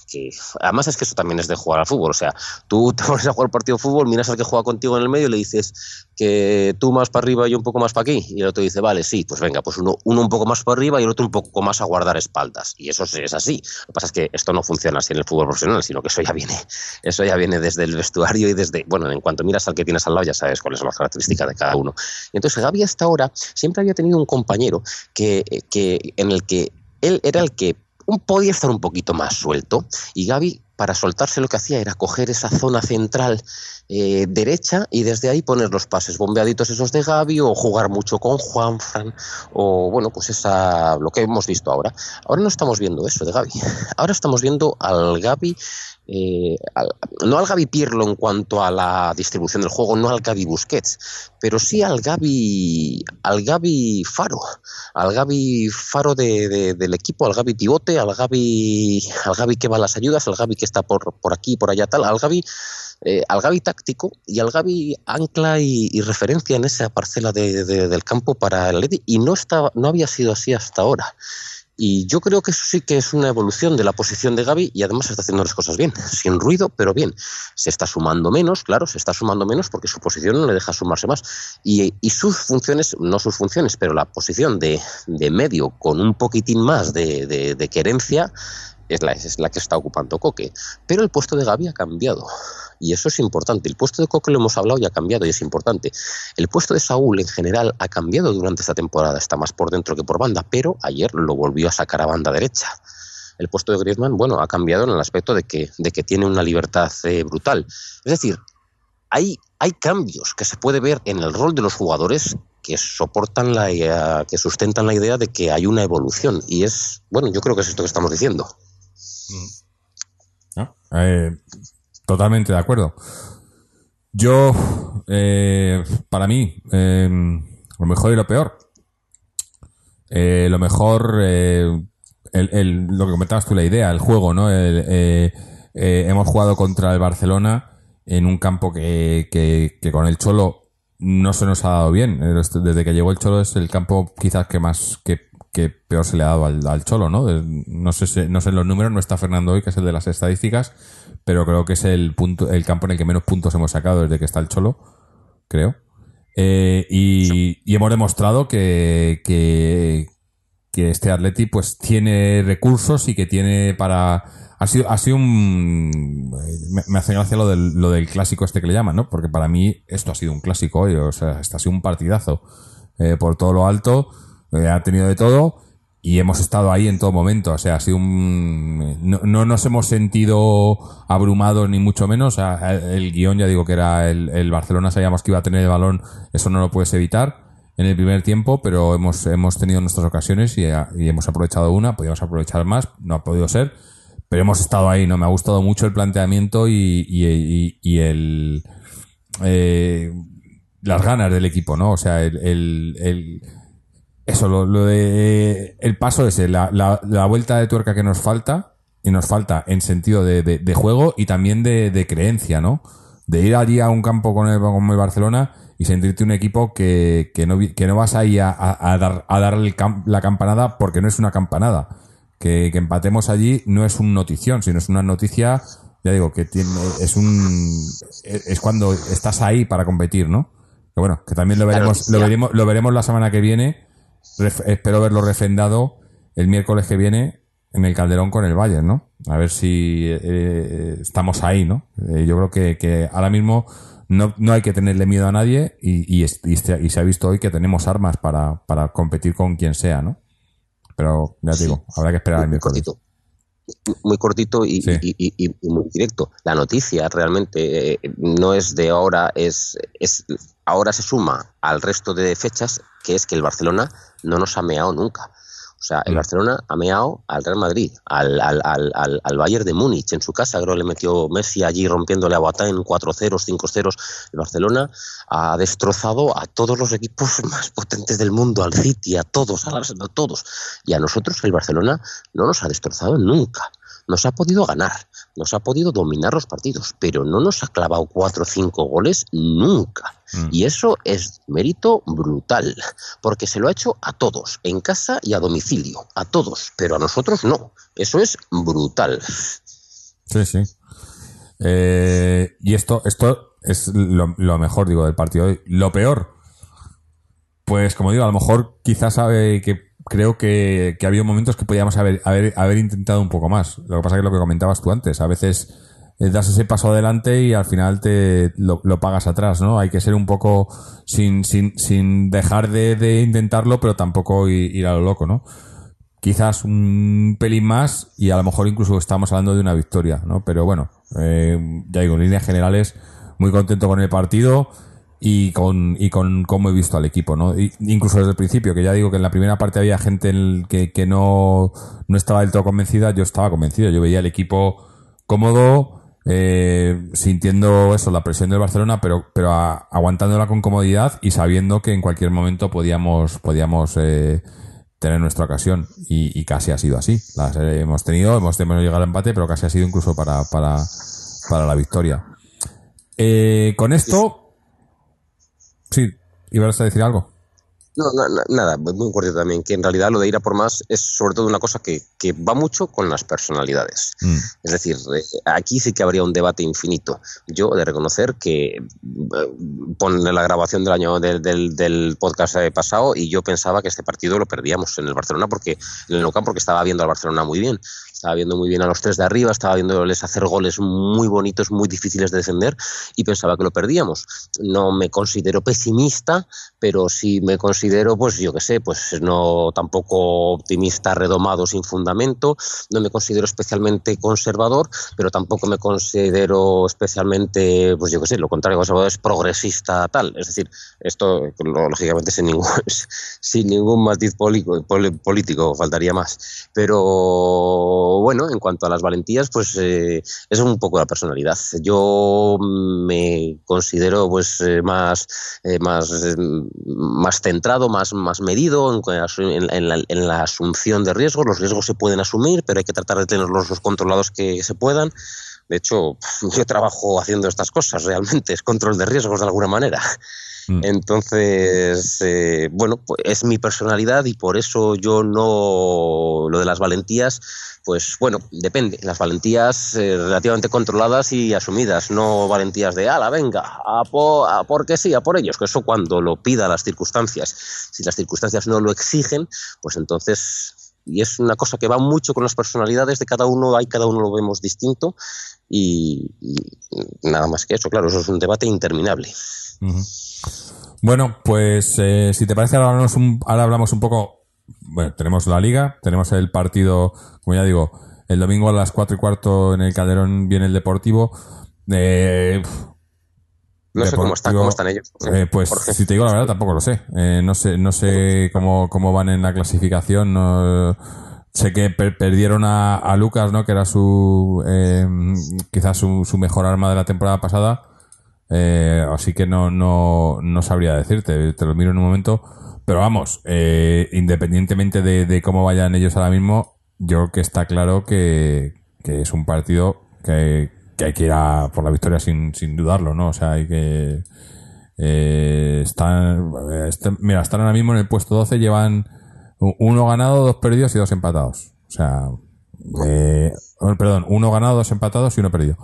que además es que eso también es de jugar al fútbol, o sea, tú *laughs* te pones a jugar partido de fútbol, miras al que juega contigo en el medio y le dices que tú más para arriba y un poco más para aquí, y el otro dice, vale, sí, pues venga, pues uno, uno un poco más para arriba y el otro un poco más a guardar espaldas, y eso es así. Lo que pasa es que esto no funciona así en el fútbol profesional, sino que eso ya viene, *laughs* eso ya viene desde el vestuario y desde, bueno, en cuanto miras al que tienes al lado ya sabes cuáles son las características de cada uno. Y entonces Gaby hasta ahora siempre había tenido un compañero que, que en el que él era el que podía estar un poquito más suelto. Y Gaby para soltarse lo que hacía era coger esa zona central eh, derecha y desde ahí poner los pases bombeaditos esos de Gaby o jugar mucho con Juanfran o bueno pues esa lo que hemos visto ahora. Ahora no estamos viendo eso de Gaby. Ahora estamos viendo al Gaby eh, no al Gaby Pirlo en cuanto a la distribución del juego, no al Gaby Busquets, pero sí al Gaby, al Gaby Faro, al Gaby Faro de- de- del equipo, al Gaby pivote, al Gaby, al Gaby que va a las ayudas, al Gaby que está por, por aquí, por allá tal, al Gaby eh, al Gaby táctico y al Gaby ancla y, referencia en esa parcela de- de- del campo para el Atleti y no, estaba, no había sido así hasta ahora. Y yo creo que eso sí que es una evolución de la posición de Gaby y además está haciendo las cosas bien, sin ruido, pero bien. Se está sumando menos, claro, se está sumando menos porque su posición no le deja sumarse más. Y, sus funciones, no sus funciones, pero la posición de, de medio con un poquitín más de- de querencia es la, es la que está ocupando Coque. Pero el puesto de Gaby ha cambiado. Y eso es importante. El puesto de Coque lo hemos hablado y ha cambiado y es importante. El puesto de Saúl en general ha cambiado durante esta temporada. Está más por dentro que por banda, pero ayer lo volvió a sacar a banda derecha. El puesto de Griezmann, bueno, ha cambiado en el aspecto de que, de que tiene una libertad eh, brutal. Es decir, hay, hay cambios que se puede ver en el rol de los jugadores que soportan la idea- que sustentan la idea de que hay una evolución. Y es, bueno, yo creo que es esto que estamos diciendo. Eh, totalmente de acuerdo. Yo, eh, para mí, eh, lo mejor y lo peor. Eh, lo mejor, lo que comentabas tú, la idea, el juego, ¿no? Hemos jugado contra el Barcelona en un campo que, que, que con el Cholo no se nos ha dado bien. Desde que llegó el Cholo es el campo quizás que más, que, que peor se le ha dado al, al Cholo, ¿no? Eh, No sé, si- no sé los números, no está Fernando hoy, que es el de las estadísticas, pero creo que es el punto, el campo en el que menos puntos hemos sacado desde que está el Cholo, creo. Eh, y, y hemos demostrado que, que, que este Atleti pues tiene recursos y que tiene para ha sido ha sido un me, me hace gracia lo del, lo del clásico este que le llaman no porque para mí esto ha sido un clásico hoy o sea este ha sido un partidazo eh, por todo lo alto ha tenido de todo y hemos estado ahí en todo momento o sea ha sido un no, no nos hemos sentido abrumados ni mucho menos o sea, el, guion ya digo que era el, el Barcelona sabíamos que iba a tener el balón eso no lo puedes evitar en el primer tiempo, pero hemos, hemos tenido nuestras ocasiones y, hemos aprovechado una, podíamos aprovechar más, no ha podido ser, pero hemos estado ahí, ¿no? Me ha gustado mucho el planteamiento y, y, el eh, las ganas del equipo, ¿no? O sea, el- el- eso, lo, lo de el paso ese, la, la, la vuelta de tuerca que nos falta, y nos falta en sentido de, de- de juego y también de, de creencia, ¿no? De ir allí a un campo con el, como el Barcelona y sentirte un equipo que, que, no, que no vas ahí a, a- a dar, a dar el cam- la campanada porque no es una campanada. Que, que empatemos allí no es un notición, sino es una noticia, ya digo, que tiene, es un, es cuando estás ahí para competir, ¿no? Que bueno, que también lo veremos, lo veremos, lo veremos la semana que viene. Ref- espero verlo refrendado el miércoles que viene en el Calderón con el Bayern, ¿no? A ver si eh, estamos ahí, ¿no? Eh, yo creo que, que ahora mismo no, no hay que tenerle miedo a nadie y, y, y se, y se ha visto hoy que tenemos armas para, para competir con quien sea, ¿no? Pero ya te digo, habrá que esperar el miércoles. cortito. Muy cortito Sí. y- y muy directo. La noticia realmente eh, no es de ahora, es, es ahora se suma al resto de fechas, que es que el Barcelona no nos ha meado nunca. O sea, el Mm. Barcelona ha meado al Real Madrid, al, al, al, al, Bayern de Múnich en su casa, creo que le metió Messi allí rompiéndole a Boateng 4-0, 5-0. El Barcelona ha destrozado a todos los equipos *laughs* más potentes del mundo, al City, a todos, Arsenal, a todos. Y a nosotros el Barcelona no nos ha destrozado nunca. Nos ha podido ganar, nos ha podido dominar los partidos, pero no nos ha clavado cuatro o cinco goles nunca. Mm. Y eso es mérito brutal, porque se lo ha hecho a todos, en casa y a domicilio, a todos, pero a nosotros no. Eso es brutal. Sí, sí. Eh, y esto, esto es lo, lo mejor, digo, del partido de hoy. Lo peor, pues como digo, a lo mejor quizás sabe que creo que, que había momentos que podíamos haber, haber, haber intentado un poco más. Lo que pasa que es lo que comentabas tú antes, a veces das ese paso adelante y al final te lo, pagas atrás, ¿no? Hay que ser un poco sin, sin, sin dejar de, de intentarlo, pero tampoco ir, a lo loco, ¿no? quizás un pelín más y a lo mejor incluso estamos hablando de una victoria, ¿no? Pero bueno, eh, ya digo, en líneas generales, muy contento con el partido y con, y con cómo he visto al equipo, ¿no? Incluso desde el principio, que ya digo que en la primera parte había gente en que, que no, no estaba del todo convencida, yo estaba convencido, yo veía el equipo cómodo, eh, sintiendo eso, la presión del Barcelona, pero, pero a- aguantándola con comodidad y sabiendo que en cualquier momento podíamos, podíamos eh, tener nuestra ocasión. Y, y casi ha sido así. Las eh, hemos tenido, hemos, hemos llegado al empate, pero casi ha sido incluso para, para, para la victoria. Eh, con esto, sí, ibas a decir algo. No, na- na- nada, muy cortito también, que en realidad lo de ir a por más es sobre todo una cosa que, que va mucho con las personalidades. Mm. Es decir, eh, aquí sí que habría un debate infinito. Yo he de reconocer que eh, pon la grabación del año del, del, del podcast pasado y yo pensaba que este partido lo perdíamos en el Barcelona porque en el Camp porque estaba viendo al Barcelona muy bien. Estaba viendo muy bien a los tres de arriba, estaba viéndoles hacer goles muy bonitos, muy difíciles de defender y pensaba que lo perdíamos. No me considero pesimista, pero sí me considero, pues yo qué sé, pues no tampoco optimista redomado sin fundamento, no me considero especialmente conservador, pero tampoco me considero especialmente, pues yo qué sé, lo contrario, conservador es progresista tal. Es decir, esto lógicamente sin ningún, *laughs* sin ningún matiz político, poli- político, faltaría más. Pero bueno, en cuanto a las valentías, pues eh, es un poco la personalidad. Yo me considero pues eh, más, eh, más, eh, más centrado, más, más medido en la, en la asunción de riesgos. Los riesgos se pueden asumir, pero hay que tratar de tenerlos los controlados que se puedan. De hecho, *laughs* yo trabajo haciendo estas cosas realmente, es control de riesgos de alguna manera. Mm. Entonces, eh, bueno, pues es mi personalidad y por eso yo no. Lo de las valentías, pues bueno, depende. Las valentías eh, relativamente controladas y asumidas, no valentías de ala, venga, a, po- a porque sí, a por ellos. Que eso cuando lo pida las circunstancias. Si las circunstancias no lo exigen, pues entonces. Y es una cosa que va mucho con las personalidades de cada uno, hay cada uno lo vemos distinto y, y nada más que eso, claro, eso es un debate interminable. Bueno, pues eh, si te parece, ahora hablamos, un, ahora hablamos un poco. Bueno, tenemos la liga, tenemos el partido, como ya digo, el domingo a las 4 y cuarto en el Calderón viene el Deportivo. Eh, No sé cómo, está, cómo están ellos. eh, pues si te digo la verdad, tampoco lo sé. Eh, no sé, no sé cómo, cómo van en la clasificación. No, sé que per- perdieron a, Lucas, ¿no? Que era su, eh, quizás su, mejor arma de la temporada pasada. Eh, así que no, no, no sabría decirte, te lo miro en un momento. Pero vamos, eh, independientemente de, cómo vayan ellos ahora mismo, yo creo que está claro que, que es un partido que, que hay que ir a por la victoria sin, sin dudarlo, ¿no? O sea, hay que... Eh, están, están- mira, están ahora mismo en el puesto 12, llevan uno ganado, dos perdidos y dos empatados. O sea, eh, oh, perdón, uno ganado, dos empatados y uno perdido.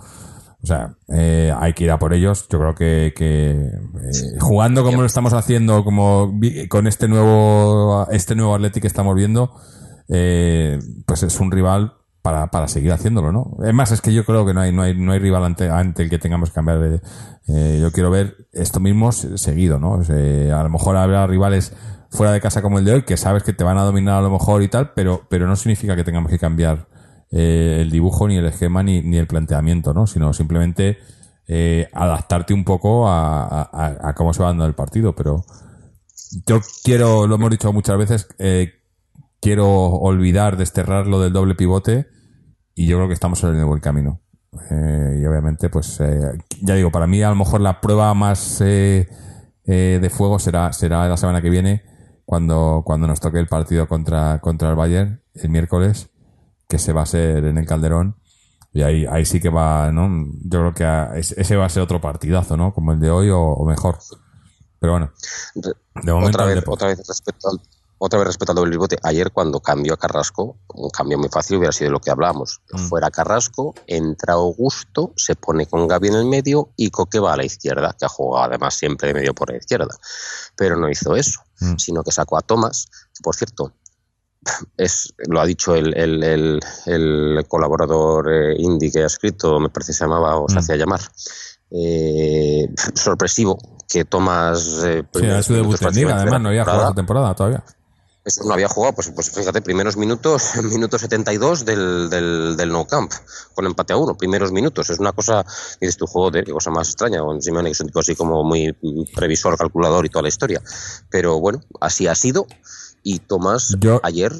O sea, eh, hay que ir a por ellos. Yo creo que, que eh, jugando como lo estamos haciendo, como con este nuevo, este nuevo Atleti que estamos viendo, eh, pues es un rival para, para seguir haciéndolo, ¿no? Es más, es que yo creo que no hay, no hay, no hay rival ante, ante el que tengamos que cambiar de, eh, yo quiero ver esto mismo se- seguido, ¿no? A lo mejor habrá rivales fuera de casa como el de hoy que sabes que te van a dominar a lo mejor y tal, pero, pero no significa que tengamos que cambiar eh, el dibujo, ni el esquema, ni, ni el planteamiento, ¿no? Sino simplemente eh, adaptarte un poco a, a- a cómo se va dando el partido. Pero yo quiero, lo hemos dicho muchas veces, eh, quiero olvidar, desterrar lo del doble pivote y yo creo que estamos en el buen camino. Eh, y obviamente, pues, ya digo, para mí a lo mejor la prueba más de fuego será, será la semana que viene, cuando, cuando nos toque el partido contra, contra el Bayern, el miércoles, que se va a ser en el Calderón. Y ahí, ahí sí que va, ¿no? Yo creo que a- es- ese va a ser otro partidazo, ¿no? Como el de hoy o, o mejor. Pero bueno, de momento otra, vez, otra vez respecto al otra vez respecto al doble pivote, ayer cuando cambió a Carrasco, un cambio muy fácil hubiera sido lo que hablábamos. Mm. Fuera Carrasco, entra Augusto, se pone con Gaby en el medio y Coque va a la izquierda, que ha jugado además siempre de medio por la izquierda. Pero no hizo eso, Mm. sino que sacó a Tomás, que por cierto, es, lo ha dicho el, el- el- el colaborador eh, indie que ha escrito, me parece que se llamaba o se Mm. hacía llamar. eh, sorpresivo que Tomás eh, Sí, su debut en Liga, además no había jugado esta temporada todavía. Eso no había jugado, pues, pues fíjate, primeros minutos, *laughs* minuto 72 del, del, del No Camp, con empate a uno, primeros minutos. Es una cosa, dices tu juego de qué cosa más extraña, con Simeone que es un tipo así como muy previsor, calculador y toda la historia. Pero bueno, así ha sido. Y Tomás Yo- ayer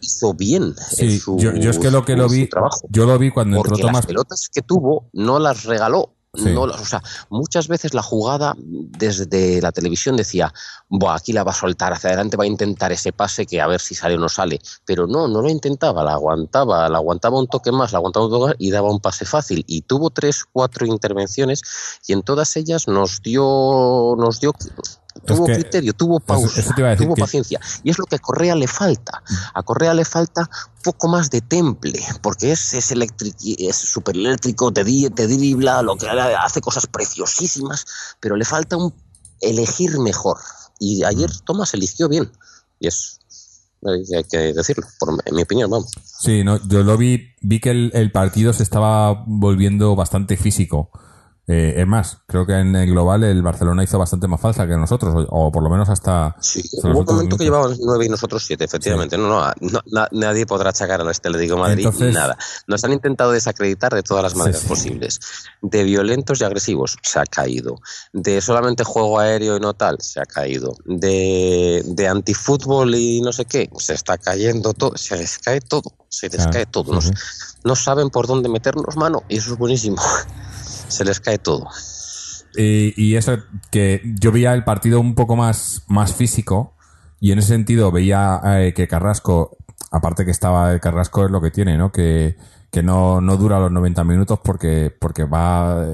hizo bien en Sí, su, yo, yo es que lo que lo su vi, trabajo. yo lo vi cuando entró Tomás. las pelotas que tuvo no las regaló. Sí. No o sea, muchas veces la jugada desde la televisión decía, Buah, aquí la va a soltar hacia adelante, va a intentar ese pase que a ver si sale o no sale. Pero no, no lo intentaba, la aguantaba, la aguantaba un toque más, la aguantaba un toque y daba un pase fácil. Y tuvo tres, cuatro intervenciones y en todas ellas nos dio, nos dio tuvo que- criterio, tuvo pausa, eso te iba a decir tuvo que- paciencia. Y es lo que a Correa le falta. A Correa le falta poco más de temple, porque es, es, es súper eléctrico, te, di- te dribla, lo que hace cosas preciosísimas, pero le falta un elegir mejor. Y ayer Tomás eligió bien. Y es. Hay que decirlo, por, en mi opinión, vamos. Sí, no, yo lo vi, vi que el, el partido se estaba volviendo bastante físico. Eh, es más, creo que en el global el Barcelona hizo bastante más falta que nosotros, o, o por lo menos hasta. Sí, hasta hubo un momento que llevaban nueve y nosotros siete, efectivamente. No, no, no, na- nadie podrá achacar al Atlético de Madrid Entonces- nada. Nos han intentado desacreditar de todas las maneras sí. posibles. De violentos y agresivos, se ha caído. De solamente juego aéreo y no tal, se ha caído. De, de antifútbol y no sé qué, se está cayendo todo, se les cae todo, se les Claro, cae todo. no saben por dónde meternos mano y eso es buenísimo. Se les cae todo. Y, y eso, que yo veía el partido un poco más, más físico y en ese sentido veía eh, que Carrasco, aparte que estaba el Carrasco es lo que tiene, ¿no? Que, que no, no dura los 90 minutos porque, porque va,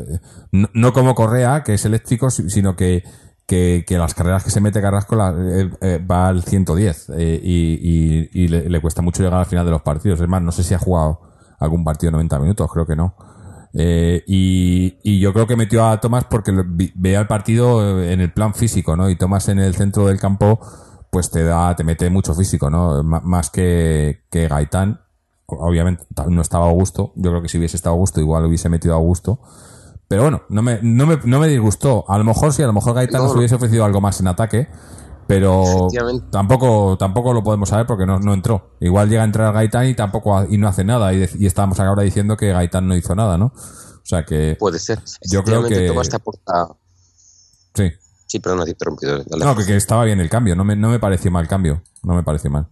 no, como Correa, que es eléctrico, si- sino que, que, que las carreras que se mete Carrasco eh, eh, va al 110 eh, y, y, y le, le cuesta mucho llegar al final de los partidos. Es más, no sé si ha jugado algún partido de 90 minutos, creo que no. Eh, y, y yo creo que metió a Tomás porque veía el partido eh, en el plan físico, ¿no? Y Tomás en el centro del campo, pues te da, te mete mucho físico, ¿no? M- más que, que Gaitán. Obviamente no estaba a gusto. Yo creo que si hubiese estado a gusto, igual hubiese metido a gusto. Pero bueno, no me, no me, no me disgustó. A lo mejor sí, a lo mejor Gaitán No, nos no. hubiese ofrecido algo más en ataque. Pero tampoco, tampoco lo podemos saber porque no, no entró. Igual llega a entrar Gaitán y tampoco ha- y no hace nada. Y, de- y estábamos ahora diciendo que Gaitán no hizo nada, ¿no? O sea que Puede ser. Yo creo que- Tomás te aporta. sí. Sí, pero no te he interrumpido. dale. No, que, que estaba bien el cambio. No me, no me pareció mal cambio. No me pareció mal.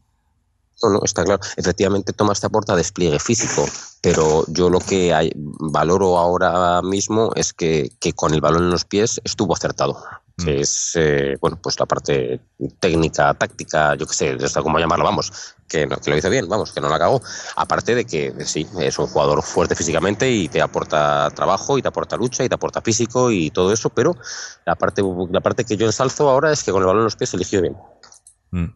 No, no, está claro. Efectivamente, Tomás te aporta despliegue físico, pero yo lo que hay- valoro ahora mismo es que, que con el balón en los pies estuvo acertado. Mm. Que es, eh, bueno, pues la parte técnica, táctica, yo qué sé, no sé cómo llamarla, vamos, que, no- que lo hizo bien, vamos, que no la cagó. Aparte de que, eh, sí, es un jugador fuerte físicamente y te aporta trabajo y te aporta lucha y te aporta físico y todo eso, pero la parte, la parte que yo ensalzo ahora es que con el balón en los pies eligió bien. Mm.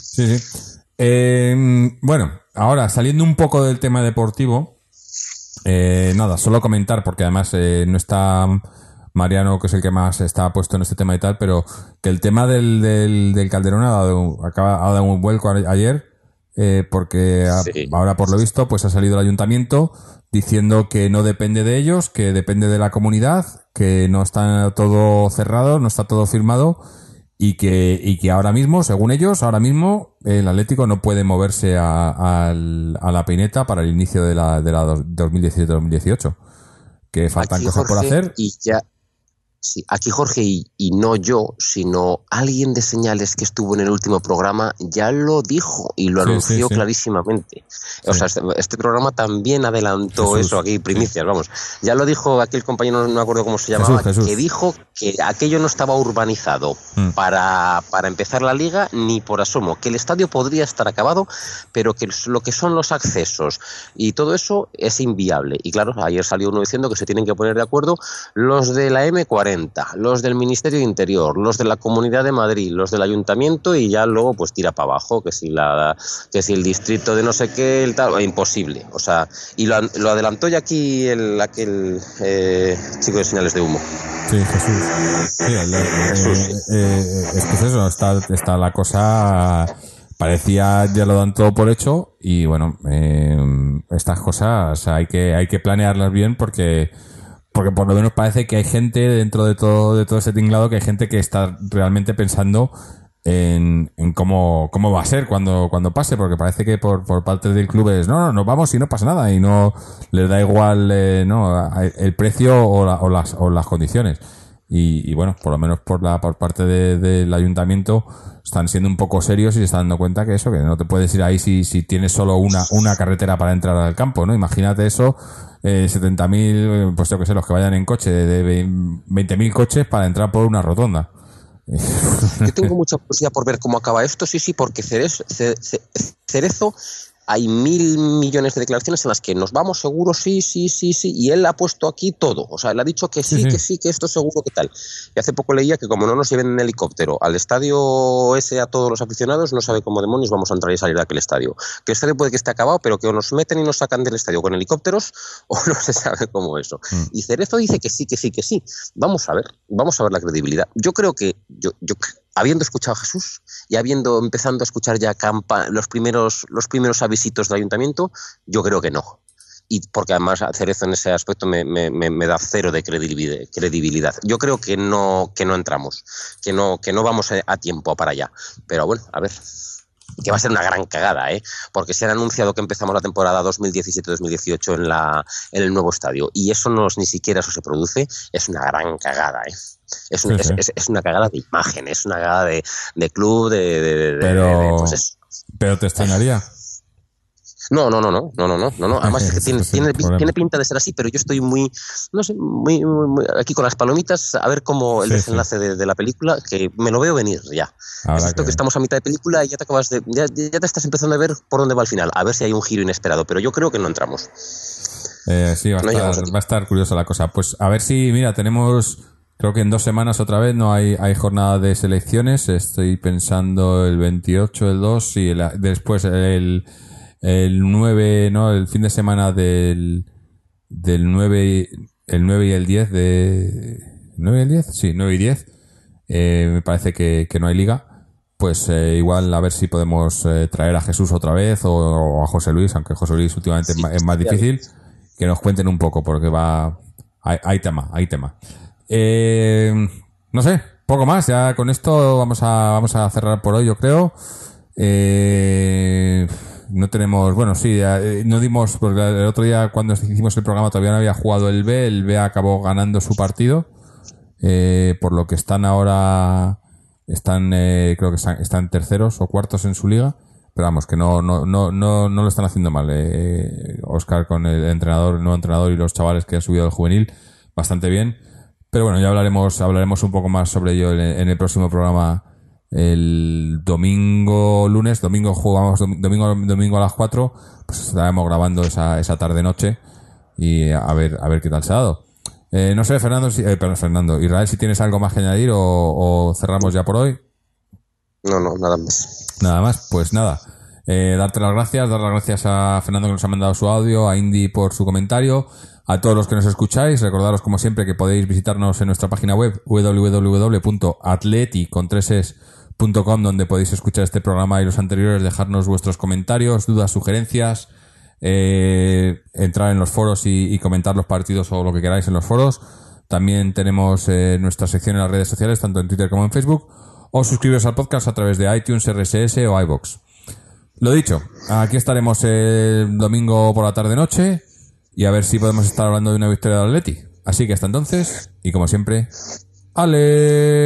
Sí, sí. Eh, bueno, ahora saliendo un poco del tema deportivo, eh, nada, solo comentar, porque además eh, no está Mariano, que es el que más está puesto en este tema y tal, pero que el tema del, del, del Calderón ha dado, acaba, ha dado un vuelco a- ayer, eh, porque a- Sí. ahora por lo visto pues ha salido el ayuntamiento diciendo que no depende de ellos, que depende de la comunidad, que no está todo cerrado, no está todo firmado y que, y que ahora mismo, según ellos, ahora mismo el Atlético no puede moverse a, al- a la peineta para el inicio de la, de la dos- 2017-2018. Que faltan Aquí, cosas por hacer. Y ya, sí, aquí Jorge, y, y no yo, sino alguien de señales que estuvo en el último programa, ya lo dijo y lo Sí, anunció sí, clarísimamente. O sea, este, este programa también adelantó Jesús, eso aquí, primicias, vamos. Ya lo dijo aquel compañero, no me acuerdo cómo se llamaba, Jesús. que dijo que aquello no estaba urbanizado Mm. para, para empezar la liga ni por asomo, que el estadio podría estar acabado, pero que lo que son los accesos y todo eso es inviable. Y claro, ayer salió uno diciendo que se tienen que poner de acuerdo los de la M40, los del Ministerio de Interior, los de la Comunidad de Madrid, los del Ayuntamiento y ya luego pues tira para abajo, que si la que si el distrito de no sé qué, el tal, imposible. O sea, y lo, lo adelantó ya aquí el aquel eh, chico de señales de humo. Sí, Jesús. Sí, el- eh, Jesús. eh, eh, es que es eso, está, está la cosa. Parecía ya lo dan todo por hecho y bueno, eh, estas cosas hay que, hay que planearlas bien porque, porque por lo menos parece que hay gente dentro de todo, de todo ese tinglado que hay gente que está realmente pensando en, cómo, cómo va a ser cuando, cuando pase, porque parece que por, por parte del club es, no, no, nos vamos y no pasa nada y no les da igual eh, no, el precio o, la- o las, o las condiciones. Y, y bueno, por lo menos por la por parte de- del ayuntamiento están siendo un poco serios y se están dando cuenta que eso, que no te puedes ir ahí si, si tienes solo una, una carretera para entrar al campo, ¿no? Imagínate eso, eh, 70.000, pues yo que sé, los que vayan en coche, de, de 20.000 coches para entrar por una rotonda. Yo tengo *laughs* mucha curiosidad por ver cómo acaba esto, sí, sí, porque Cerezo, Ce- Ce- Cerezo hay mil millones de declaraciones en las que nos vamos seguro, sí, sí, sí, sí, y él ha puesto aquí todo. O sea, él ha dicho que sí, Sí, sí. que sí, que esto seguro que tal. Y hace poco leía que como no nos lleven en helicóptero al estadio ese a todos los aficionados, no sabe cómo demonios vamos a entrar y salir de aquel estadio. Que el estadio puede que esté acabado, pero que o nos meten y nos sacan del estadio con helicópteros *laughs* o no se sabe cómo eso. Mm. Y Cerezo dice que sí, que sí, que sí. Vamos a ver, vamos a ver la credibilidad. Yo creo que, yo, yo habiendo escuchado a Jesús y habiendo empezando a escuchar ya los primeros los primeros avisitos del ayuntamiento, yo creo que no. y porque además Cerezo en ese aspecto me, me, me da cero de credibilidad. Yo creo que no, que no entramos, que no, que no vamos a tiempo para allá. Pero bueno, a ver que va a ser una gran cagada, ¿eh? porque se ha anunciado que empezamos la temporada 2017-2018 en, la, en el nuevo estadio y eso no ni siquiera eso se produce, es una gran cagada. ¿eh? Es, es, es, una cagada de imagen, es una cagada de, de club, de... de, pero, pues pero te extrañaría. No, no, no, no, no, no, no, no, Además es que *laughs* tiene, tiene, tiene, pinta de ser así, pero yo estoy muy, no sé, muy, muy, aquí con las palomitas a ver cómo el desenlace de, de, la película, que me lo veo venir ya. es cierto que... estamos a mitad de película y ya te acabas de, ya, ya, te estás empezando a ver por dónde va el final, a ver si hay un giro inesperado, pero yo creo que no entramos. Eh, sí, va a, estar, va a estar curiosa la cosa. Pues a ver si, mira, tenemos Creo que en dos semanas otra vez no hay, hay jornada de selecciones. Estoy pensando el 28, el 2 y después el, el 9, ¿no? El fin de semana del, del 9, el 9 y el 10 de... ¿9 y el 10? Sí, 9 y 10. Eh, me parece que, que, no hay liga. Pues eh, igual a ver si podemos eh, traer a Jesús otra vez o, a José Luis, aunque José Luis últimamente es más difícil, que nos cuenten un poco porque va... Hay, hay tema, hay tema. No sé, poco más. Ya con esto vamos a, vamos a cerrar por hoy, yo creo. Eh no tenemos, bueno, sí, eh, no dimos, porque el otro día cuando hicimos el programa todavía no había jugado el B, el B acabó ganando su partido, eh, por lo que están ahora, están, eh, creo que están, terceros o cuartos en su liga, pero vamos, que no, no, no, no, no lo están haciendo mal, Oscar con el entrenador, el nuevo entrenador y los chavales que han subido al juvenil, bastante bien, pero bueno, ya hablaremos, hablaremos un poco más sobre ello en el próximo programa el domingo, lunes, domingo jugamos domingo, domingo a las 4, pues estaremos grabando esa, esa tarde noche y a ver, a ver qué tal se ha dado. Eh, no sé, Fernando, si, eh, Fernando, Israel, si tienes algo más que añadir o, cerramos ya por hoy. No, no, nada más. Nada más, pues nada. Eh, darte las gracias, dar las gracias a Fernando que nos ha mandado su audio, a Indy por su comentario, a todos los que nos escucháis, recordaros como siempre que podéis visitarnos en nuestra página web www.atleti con donde podéis escuchar este programa y los anteriores, dejarnos vuestros comentarios, dudas, sugerencias, eh, entrar en los foros y, comentar los partidos o lo que queráis en los foros. También tenemos eh, nuestra sección en las redes sociales, tanto en Twitter como en Facebook, o suscribiros al podcast a través de iTunes, RSS o iBox. Lo dicho, aquí estaremos el domingo por la tarde-noche y a ver si podemos estar hablando de una victoria de Atleti. Así que hasta entonces, y como siempre, Aleti.